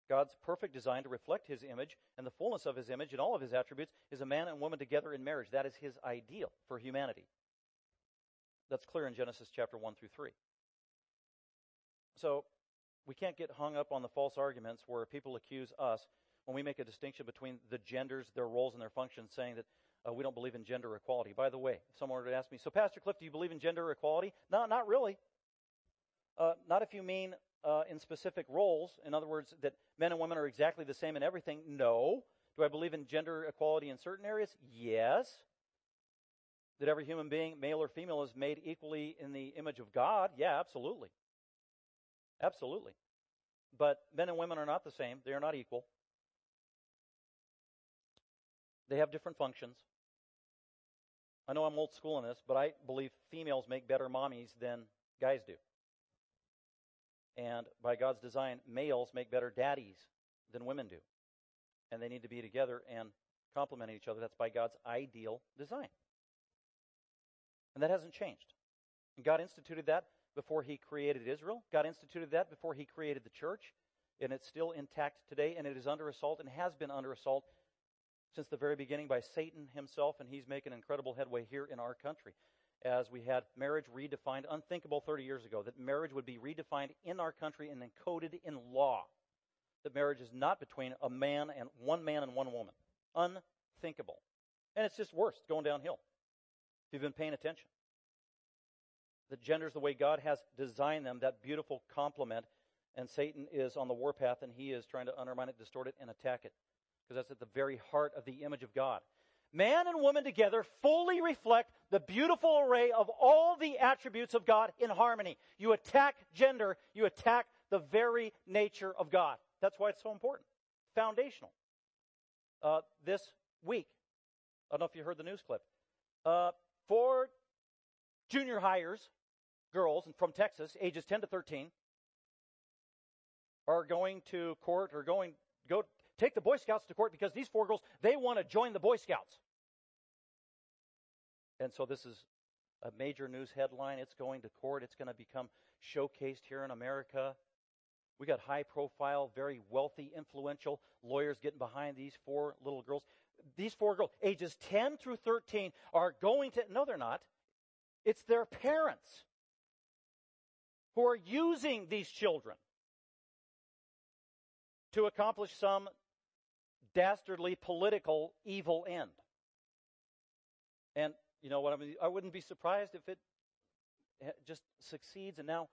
S2: God's perfect design to reflect His image and the fullness of His image and all of His attributes is a man and woman together in marriage. That is His ideal for humanity. That's clear in Genesis chapter 1 through 3. So, we can't get hung up on the false arguments where people accuse us when we make a distinction between the genders, their roles, and their functions, saying that uh, we don't believe in gender equality. By the way, if someone were to ask me, so Pastor Cliff, do you believe in gender equality? No, not really. Uh, not if you mean uh, in specific roles. In other words, that men and women are exactly the same in everything. No. Do I believe in gender equality in certain areas? Yes. That every human being, male or female, is made equally in the image of God? Yeah, absolutely. Absolutely. But men and women are not the same, they are not equal. They have different functions. I know I'm old school in this, but I believe females make better mommies than guys do. And by God's design, males make better daddies than women do. And they need to be together and complement each other. That's by God's ideal design. And that hasn't changed. And God instituted that before he created Israel. God instituted that before he created the church. And it's still intact today, and it is under assault and has been under assault since the very beginning by Satan himself, and he's making incredible headway here in our country. As we had marriage redefined, unthinkable 30 years ago, that marriage would be redefined in our country and encoded in law. That marriage is not between a man and one man and one woman. Unthinkable. And it's just worse, going downhill. If you've been paying attention. That genders the way God has designed them, that beautiful complement, and Satan is on the warpath and he is trying to undermine it, distort it, and attack it because that's at the very heart of the image of God. Man and woman together fully reflect the beautiful array of all the attributes of God in harmony. You attack gender, you attack the very nature of God. That's why it's so important. Foundational. Uh, this week, I don't know if you heard the news clip. Uh, for junior hires, girls from Texas, ages 10 to 13, are going to court or going go take the Boy Scouts to court because these four girls, they want to join the Boy Scouts. And so this is a major news headline. It's going to court. It's going to become showcased here in America. We got high profile, very wealthy, influential lawyers getting behind these four little girls. These four girls, ages 10 through 13, are going to, no, they're not. It's their parents who are using these children to accomplish some dastardly political evil end. And you know what I mean? I wouldn't be surprised if it just succeeds and now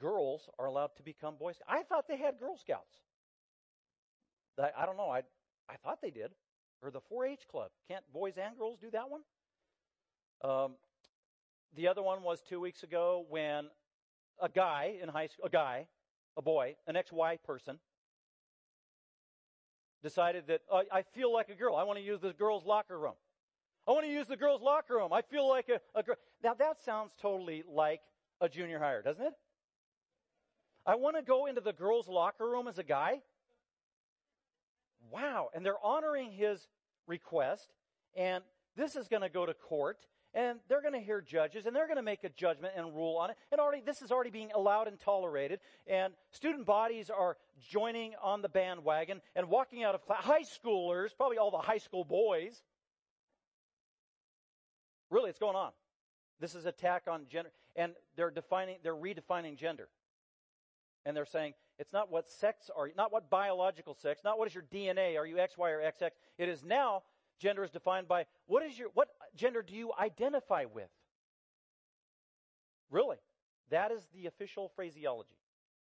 S2: girls are allowed to become Boy Scouts. I thought they had Girl Scouts. I, I don't know. I, I thought they did. Or the 4 H club. Can't boys and girls do that one? Um, the other one was two weeks ago when a guy in high school, a guy, a boy, an XY person, decided that oh, I feel like a girl. I want to use the girls' locker room. I want to use the girls' locker room. I feel like a, a girl. Now that sounds totally like a junior hire, doesn't it? I want to go into the girls' locker room as a guy. Wow. And they're honoring his request. And this is going to go to court and they're going to hear judges and they're going to make a judgment and rule on it. And already, this is already being allowed and tolerated. And student bodies are joining on the bandwagon and walking out of class. High schoolers, probably all the high school boys. Really, it's going on. This is attack on gender, and they're defining, they're redefining gender. And they're saying it's not what sex are, you, not what biological sex, not what is your DNA, are you X, Y, or XX. It is now Gender is defined by what is your what gender do you identify with? Really, that is the official phraseology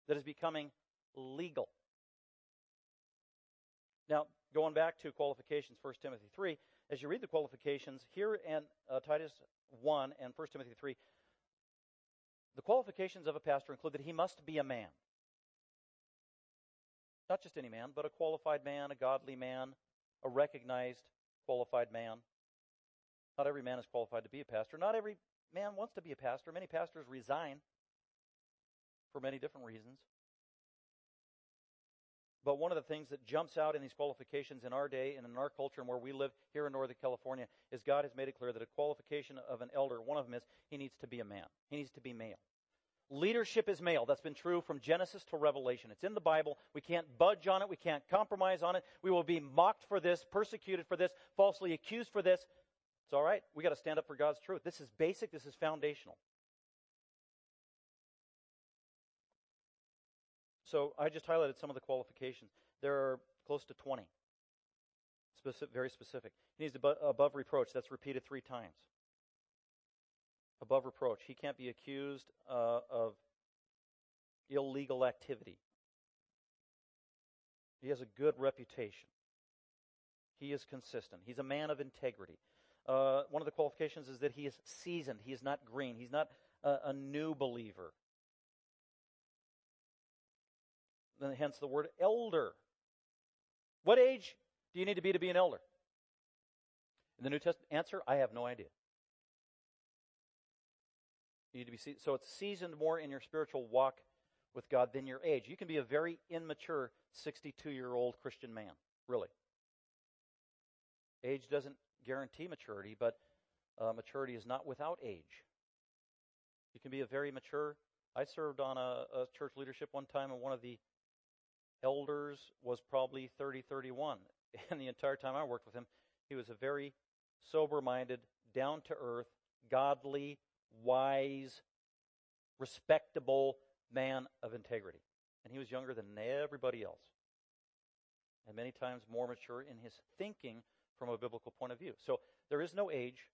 S2: that is becoming legal. Now, going back to qualifications, 1 Timothy 3, as you read the qualifications here in uh, Titus 1 and 1 Timothy 3, the qualifications of a pastor include that he must be a man. Not just any man, but a qualified man, a godly man, a recognized qualified man. Not every man is qualified to be a pastor. Not every man wants to be a pastor. Many pastors resign for many different reasons. But one of the things that jumps out in these qualifications in our day and in our culture and where we live here in Northern California is God has made it clear that a qualification of an elder, one of them is he needs to be a man. He needs to be male. Leadership is male. That's been true from Genesis to Revelation. It's in the Bible. We can't budge on it. We can't compromise on it. We will be mocked for this, persecuted for this, falsely accused for this. It's all right. We got to stand up for God's truth. This is basic. This is foundational. So I just highlighted some of the qualifications. There are close to 20. Specific, very specific. He needs to above reproach. That's repeated three times above reproach. He can't be accused uh, of illegal activity. He has a good reputation. He is consistent. He's a man of integrity. Uh, one of the qualifications is that he is seasoned. He is not green. He's not a, a new believer. And hence the word elder. What age do you need to be to be an elder? In the New Testament, answer I have no idea. You to be so it's seasoned more in your spiritual walk with God than your age. You can be a very immature 62 year old Christian man, really. Age doesn't guarantee maturity, but uh, maturity is not without age. You can be a very mature. I served on a, a church leadership one time, and one of the elders was probably 30, 31. And the entire time I worked with him, He was a very sober minded, down to earth, godly, wise, respectable man of integrity. And he was younger than everybody else. And many times more mature in his thinking from a biblical point of view. So there is no age.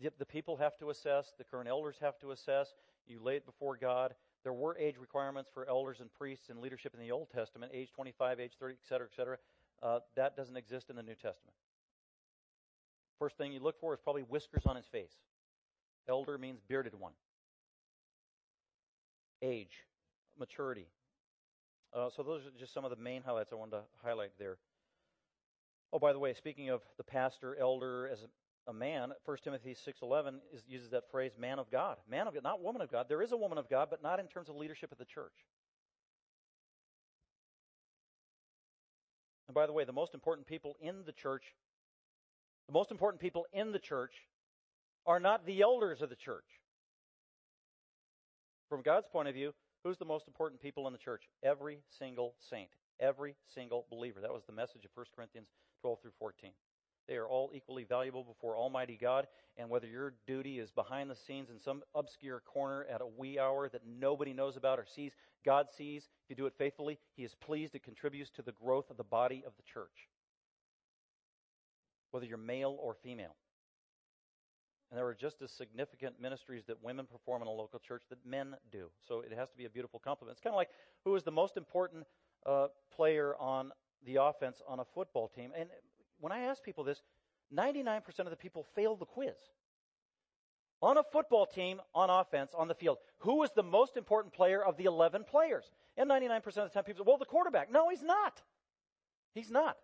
S2: The, the people have to assess, the current elders have to assess. You lay it before God. There were age requirements for elders and priests and leadership in the Old Testament, age 25, age 30, et cetera, et cetera. Uh, that doesn't exist in the New Testament. First thing you look for is probably whiskers on his face. Elder means bearded one. Age, maturity. Uh, so those are just some of the main highlights I wanted to highlight there. Oh, by the way, speaking of the pastor, elder as a, a man, 1 Timothy 6.11 is, uses that phrase, man of God. Man of God, not woman of God. There is a woman of God, but not in terms of leadership of the church. And by the way, the most important people in the church, the most important people in the church are not the elders of the church. From God's point of view, who's the most important people in the church? Every single saint, every single believer. That was the message of 1 Corinthians 12 through 14. They are all equally valuable before Almighty God, and whether your duty is behind the scenes in some obscure corner at a wee hour that nobody knows about or sees, God sees. If you do it faithfully, He is pleased. It contributes to the growth of the body of the church. Whether you're male or female. And there are just as significant ministries that women perform in a local church that men do. So it has to be a beautiful complement. It's kind of like who is the most important uh, player on the offense on a football team. And when I ask people this, 99% of the people fail the quiz. On a football team, on offense, on the field, who is the most important player of the 11 players? And 99% of the time people say, well, the quarterback. No, he's not. He's not.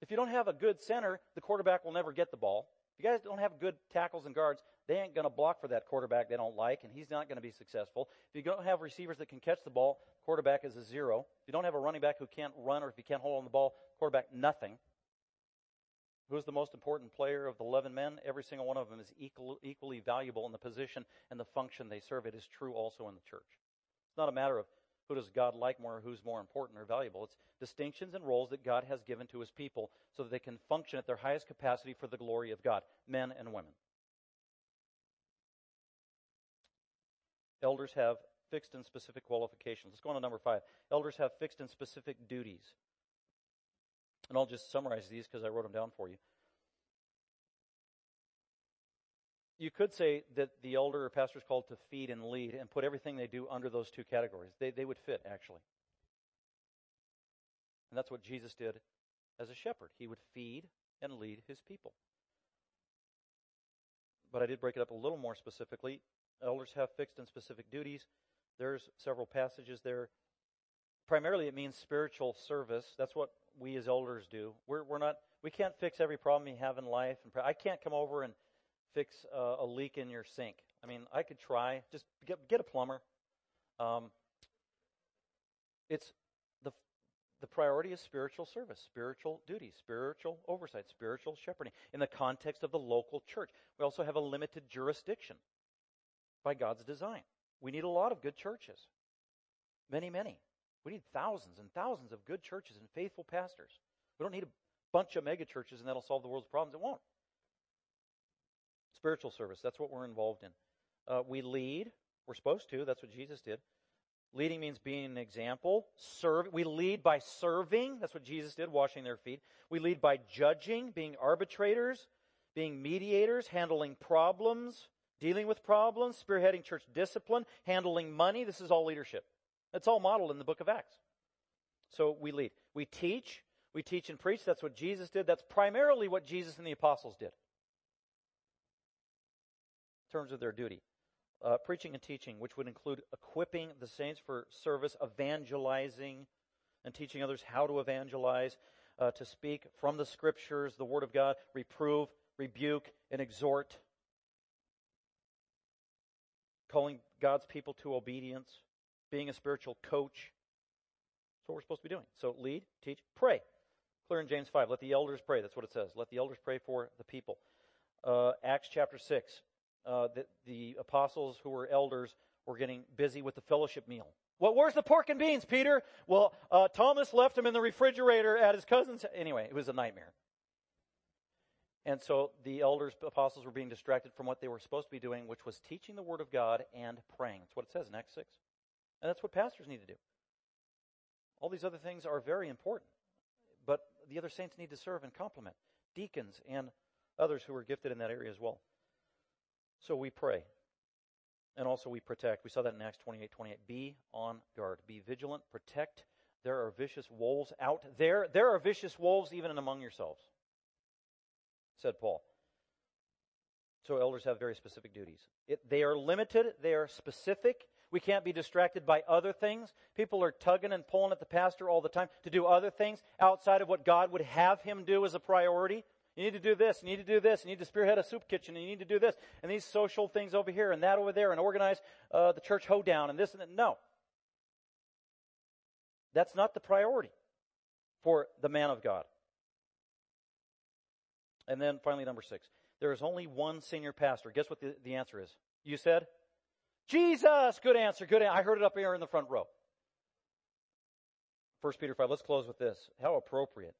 S2: If you don't have a good center, the quarterback will never get the ball. You guys don't have good tackles and guards, they ain't going to block for that quarterback they don't like, and he's not going to be successful. If you don't have receivers that can catch the ball, quarterback is a zero. If you don't have a running back who can't run, or if he can't hold on the ball, quarterback, nothing. Who's the most important player of the 11 men? Every single one of them is equal, equally valuable in the position and the function they serve. It is true also in the church. It's not a matter of who does God like more, who's more important or valuable. It's distinctions and roles that God has given to his people so that they can function at their highest capacity for the glory of God, men and women. Elders have fixed and specific qualifications. Let's go on to number five. Elders have fixed and specific duties. And I'll just summarize these because I wrote them down for you. You could say that the elder or pastor is called to feed and lead and put everything they do under those two categories. They, they would fit, actually. And that's what Jesus did as a shepherd. He would feed and lead his people. But I did break it up a little more specifically. Elders have fixed and specific duties. There's several passages there. Primarily, it means spiritual service. That's what we as elders do. We're, we're not, we can't fix every problem you have in life. And I can't come over and fix uh, a leak in your sink. I mean, I could try. Just get, get a plumber. Um, it's the the priority is spiritual service, spiritual duty, spiritual oversight, spiritual shepherding in the context of the local church. We also have a limited jurisdiction by God's design. We need a lot of good churches. Many, many. We need thousands and thousands of good churches and faithful pastors. We don't need a bunch of mega churches and that'll solve the world's problems. It won't. Spiritual service, that's what we're involved in. Uh, we lead. We're supposed to. That's what Jesus did. Leading means being an example. Serve. We lead by serving. That's what Jesus did, washing their feet. We lead by judging, being arbitrators, being mediators, handling problems, dealing with problems, spearheading church discipline, handling money. This is all leadership. It's all modeled in the book of Acts. So we lead. We teach. We teach and preach. That's what Jesus did. That's primarily what Jesus and the apostles did terms of their duty. Uh, preaching and teaching, which would include equipping the saints for service, evangelizing, and teaching others how to evangelize, uh, to speak from the scriptures, the word of God, reprove, rebuke, and exhort calling God's people to obedience, being a spiritual coach. That's what we're supposed to be doing. So lead, teach, pray. Clear in James 5. Let the elders pray. That's what it says. Let the elders pray for the people. Uh, Acts chapter 6. Uh, the, the apostles who were elders were getting busy with the fellowship meal. Well, where's the pork and beans, Peter? Well, uh, Thomas left them in the refrigerator at his cousin's. Anyway, it was a nightmare. And so the elders, apostles, were being distracted from what they were supposed to be doing, which was teaching the Word of God and praying. That's what it says in Acts 6. And that's what pastors need to do. All these other things are very important, but the other saints need to serve and complement deacons and others who are gifted in that area as well. So we pray. And also we protect. We saw that in Acts 28 28. Be on guard. Be vigilant. Protect. There are vicious wolves out there. There are vicious wolves even among yourselves said Paul. So elders have very specific duties. It, they are limited, they are specific. We can't be distracted by other things. People are tugging and pulling at the pastor all the time to do other things outside of what God would have him do as a priority. You need to do this, you need to do this, you need to spearhead a soup kitchen, and you need to do this, and these social things over here, and that over there, and organize uh, the church hoedown, and this and that. No. That's not the priority for the man of God. And then finally, number six. There is only one senior pastor. Guess what the, the answer is? You said? Jesus! Good answer. Good. I heard it up here in the front row. 1 Peter 5. Let's close with this. How appropriate.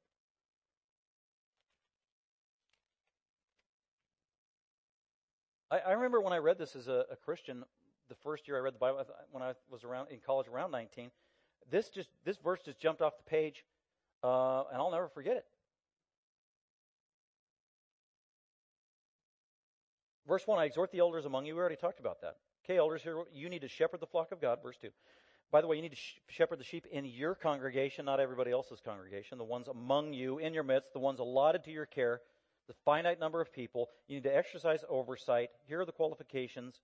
S2: I, I remember when I read this as a, a, Christian, the first year I read the Bible, when I was around in college around 19, this just this verse just jumped off the page, uh, and I'll never forget it. Verse 1, I exhort the elders among you. We already talked about that. Okay, elders, here, you need to shepherd the flock of God. Verse 2. By the way, you need to shepherd the sheep in your congregation, not everybody else's congregation, the ones among you, in your midst, the ones allotted to your care, the finite number of people. You need to exercise oversight. Here are the qualifications.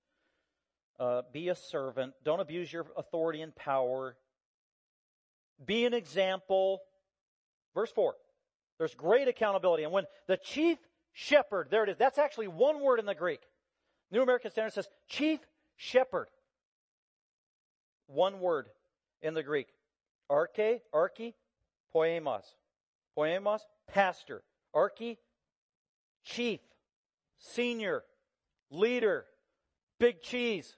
S2: Uh, be a servant. Don't abuse your authority and power. Be an example. Verse 4. There's great accountability. And when the chief shepherd. There it is. That's actually one word in the Greek. New American Standard says chief shepherd. One word in the Greek. Arche, archi, poemos. Poemos, pastor. Archi, chief, senior, leader, big cheese.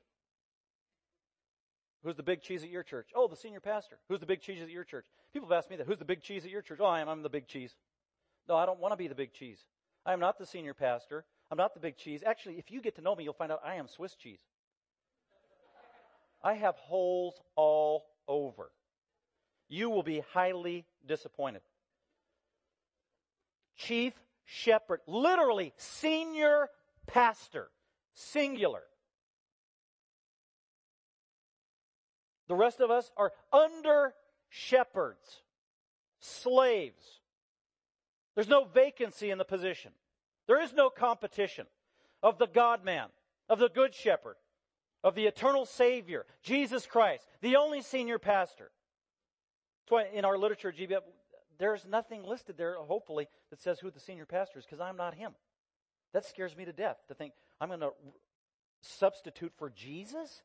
S2: Who's the big cheese at your church? Oh, the senior pastor. Who's the big cheese at your church? People have asked me that. Who's the big cheese at your church? Oh, I am. I'm the big cheese. No, I don't want to be the big cheese. I am not the senior pastor. I'm not the big cheese. Actually, if you get to know me, you'll find out I am Swiss cheese. I have holes all over. You will be highly disappointed. Chief shepherd, literally senior pastor, singular. The rest of us are under shepherds, slaves. There's no vacancy in the position. There is no competition of the God man, of the good shepherd, of the eternal Savior, Jesus Christ, the only senior pastor. That's why in our literature, there's nothing listed there, hopefully, that says who the senior pastor is, because I'm not him. That scares me to death to think I'm going to substitute for Jesus?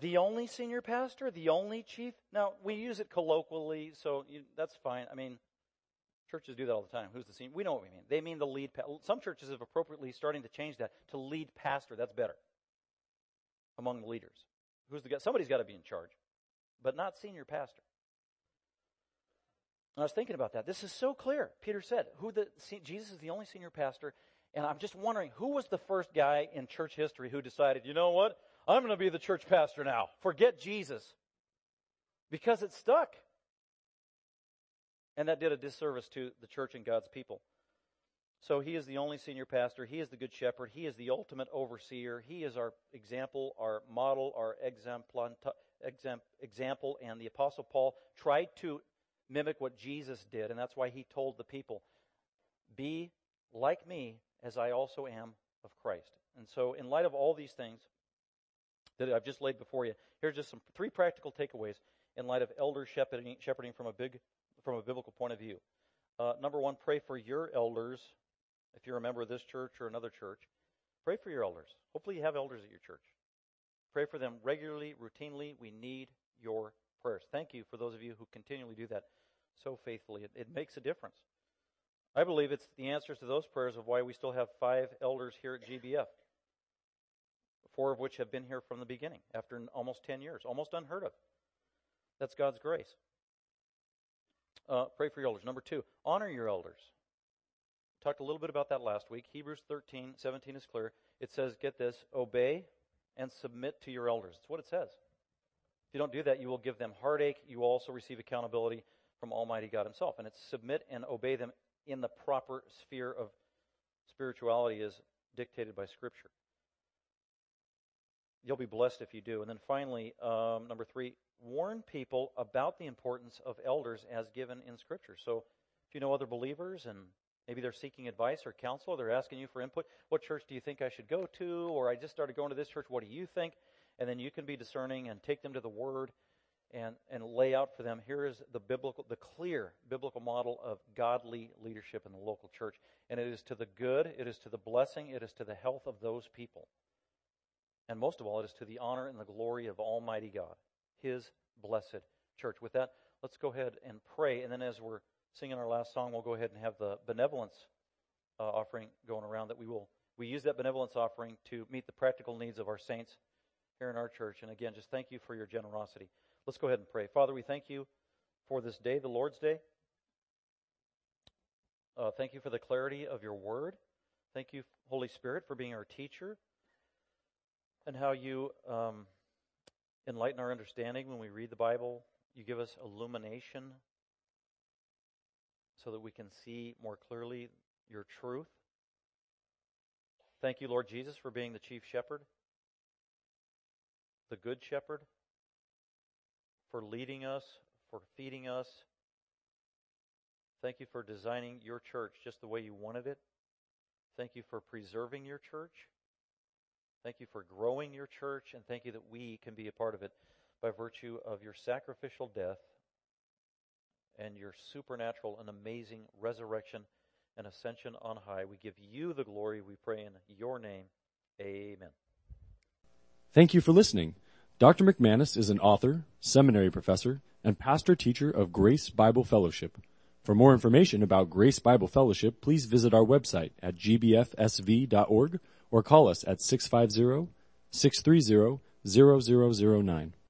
S2: The only senior pastor? The only chief? Now, we use it colloquially, so you, that's fine. I mean, Churches do that all the time. Who's the senior? We know what we mean. They mean the lead. Some churches have appropriately starting to change that to lead pastor. That's better among the leaders. Who's the guy? Somebody's got to be in charge, but not senior pastor. And I was thinking about that. This is so clear. Peter said, "Who the Jesus is the only senior pastor." And I'm just wondering, who was the first guy in church history who decided, you know what? I'm going to be the church pastor now. Forget Jesus. Because it stuck. And that did a disservice to the church and God's people. So he is the only senior pastor. He is the good shepherd. He is the ultimate overseer. He is our example, our model, our example. And the Apostle Paul tried to mimic what Jesus did. And that's why he told the people, Be like me as I also am of Christ. And so, in light of all these things that I've just laid before you, here's just some three practical takeaways in light of elder shepherding, shepherding from a big from a biblical point of view. Uh, number one, pray for your elders. If you're a member of this church or another church, pray for your elders. Hopefully, you have elders at your church. Pray for them regularly, routinely. We need your prayers. Thank you for those of you who continually do that so faithfully. It, it makes a difference. I believe it's the answers to those prayers of why we still have five elders here at GBF, four of which have been here from the beginning after almost 10 years, almost unheard of. That's God's grace. Uh, pray for your elders. Number two, honor your elders. Talked a little bit about that last week. Hebrews 13, 17 is clear. It says, get this, obey and submit to your elders. That's what it says. If you don't do that, you will give them heartache. You will also receive accountability from Almighty God Himself. And it's submit and obey them in the proper sphere of spirituality as dictated by Scripture. You'll be blessed if you do. And then finally, um, number three, warn people about the importance of elders as given in Scripture. So if you know other believers and maybe they're seeking advice or counsel, or they're asking you for input, what church do you think I should go to? Or I just started going to this church, what do you think? And then you can be discerning and take them to the Word and, and lay out for them here is the biblical, the clear biblical model of godly leadership in the local church. And it is to the good, it is to the blessing, it is to the health of those people. And most of all, it is to the honor and the glory of Almighty God, His blessed church. With that, let's go ahead and pray. And then as we're singing our last song, we'll go ahead and have the benevolence uh, offering going around that we will, we use that benevolence offering to meet the practical needs of our saints here in our church. And again, just thank you for your generosity. Let's go ahead and pray. Father, we thank you for this day, the Lord's Day. Uh, thank you for the clarity of your word. Thank you, Holy Spirit, for being our teacher and how you um, enlighten our understanding when we read the Bible. You give us illumination so that we can see more clearly your truth. Thank you, Lord Jesus, for being the chief shepherd, the good shepherd, for leading us, for feeding us. Thank you for designing your church just the way you wanted it. Thank you for preserving your church. Thank you for growing your church, and thank you that we can be a part of it by virtue of your sacrificial death and your supernatural and amazing resurrection and ascension on high. We give you the glory, we pray in your name. Amen.
S1: Thank you for listening. Dr. McManus is an author, seminary professor, and pastor teacher of Grace Bible Fellowship. For more information about Grace Bible Fellowship, please visit our website at gbfsv.org or call us at 650 630 0009.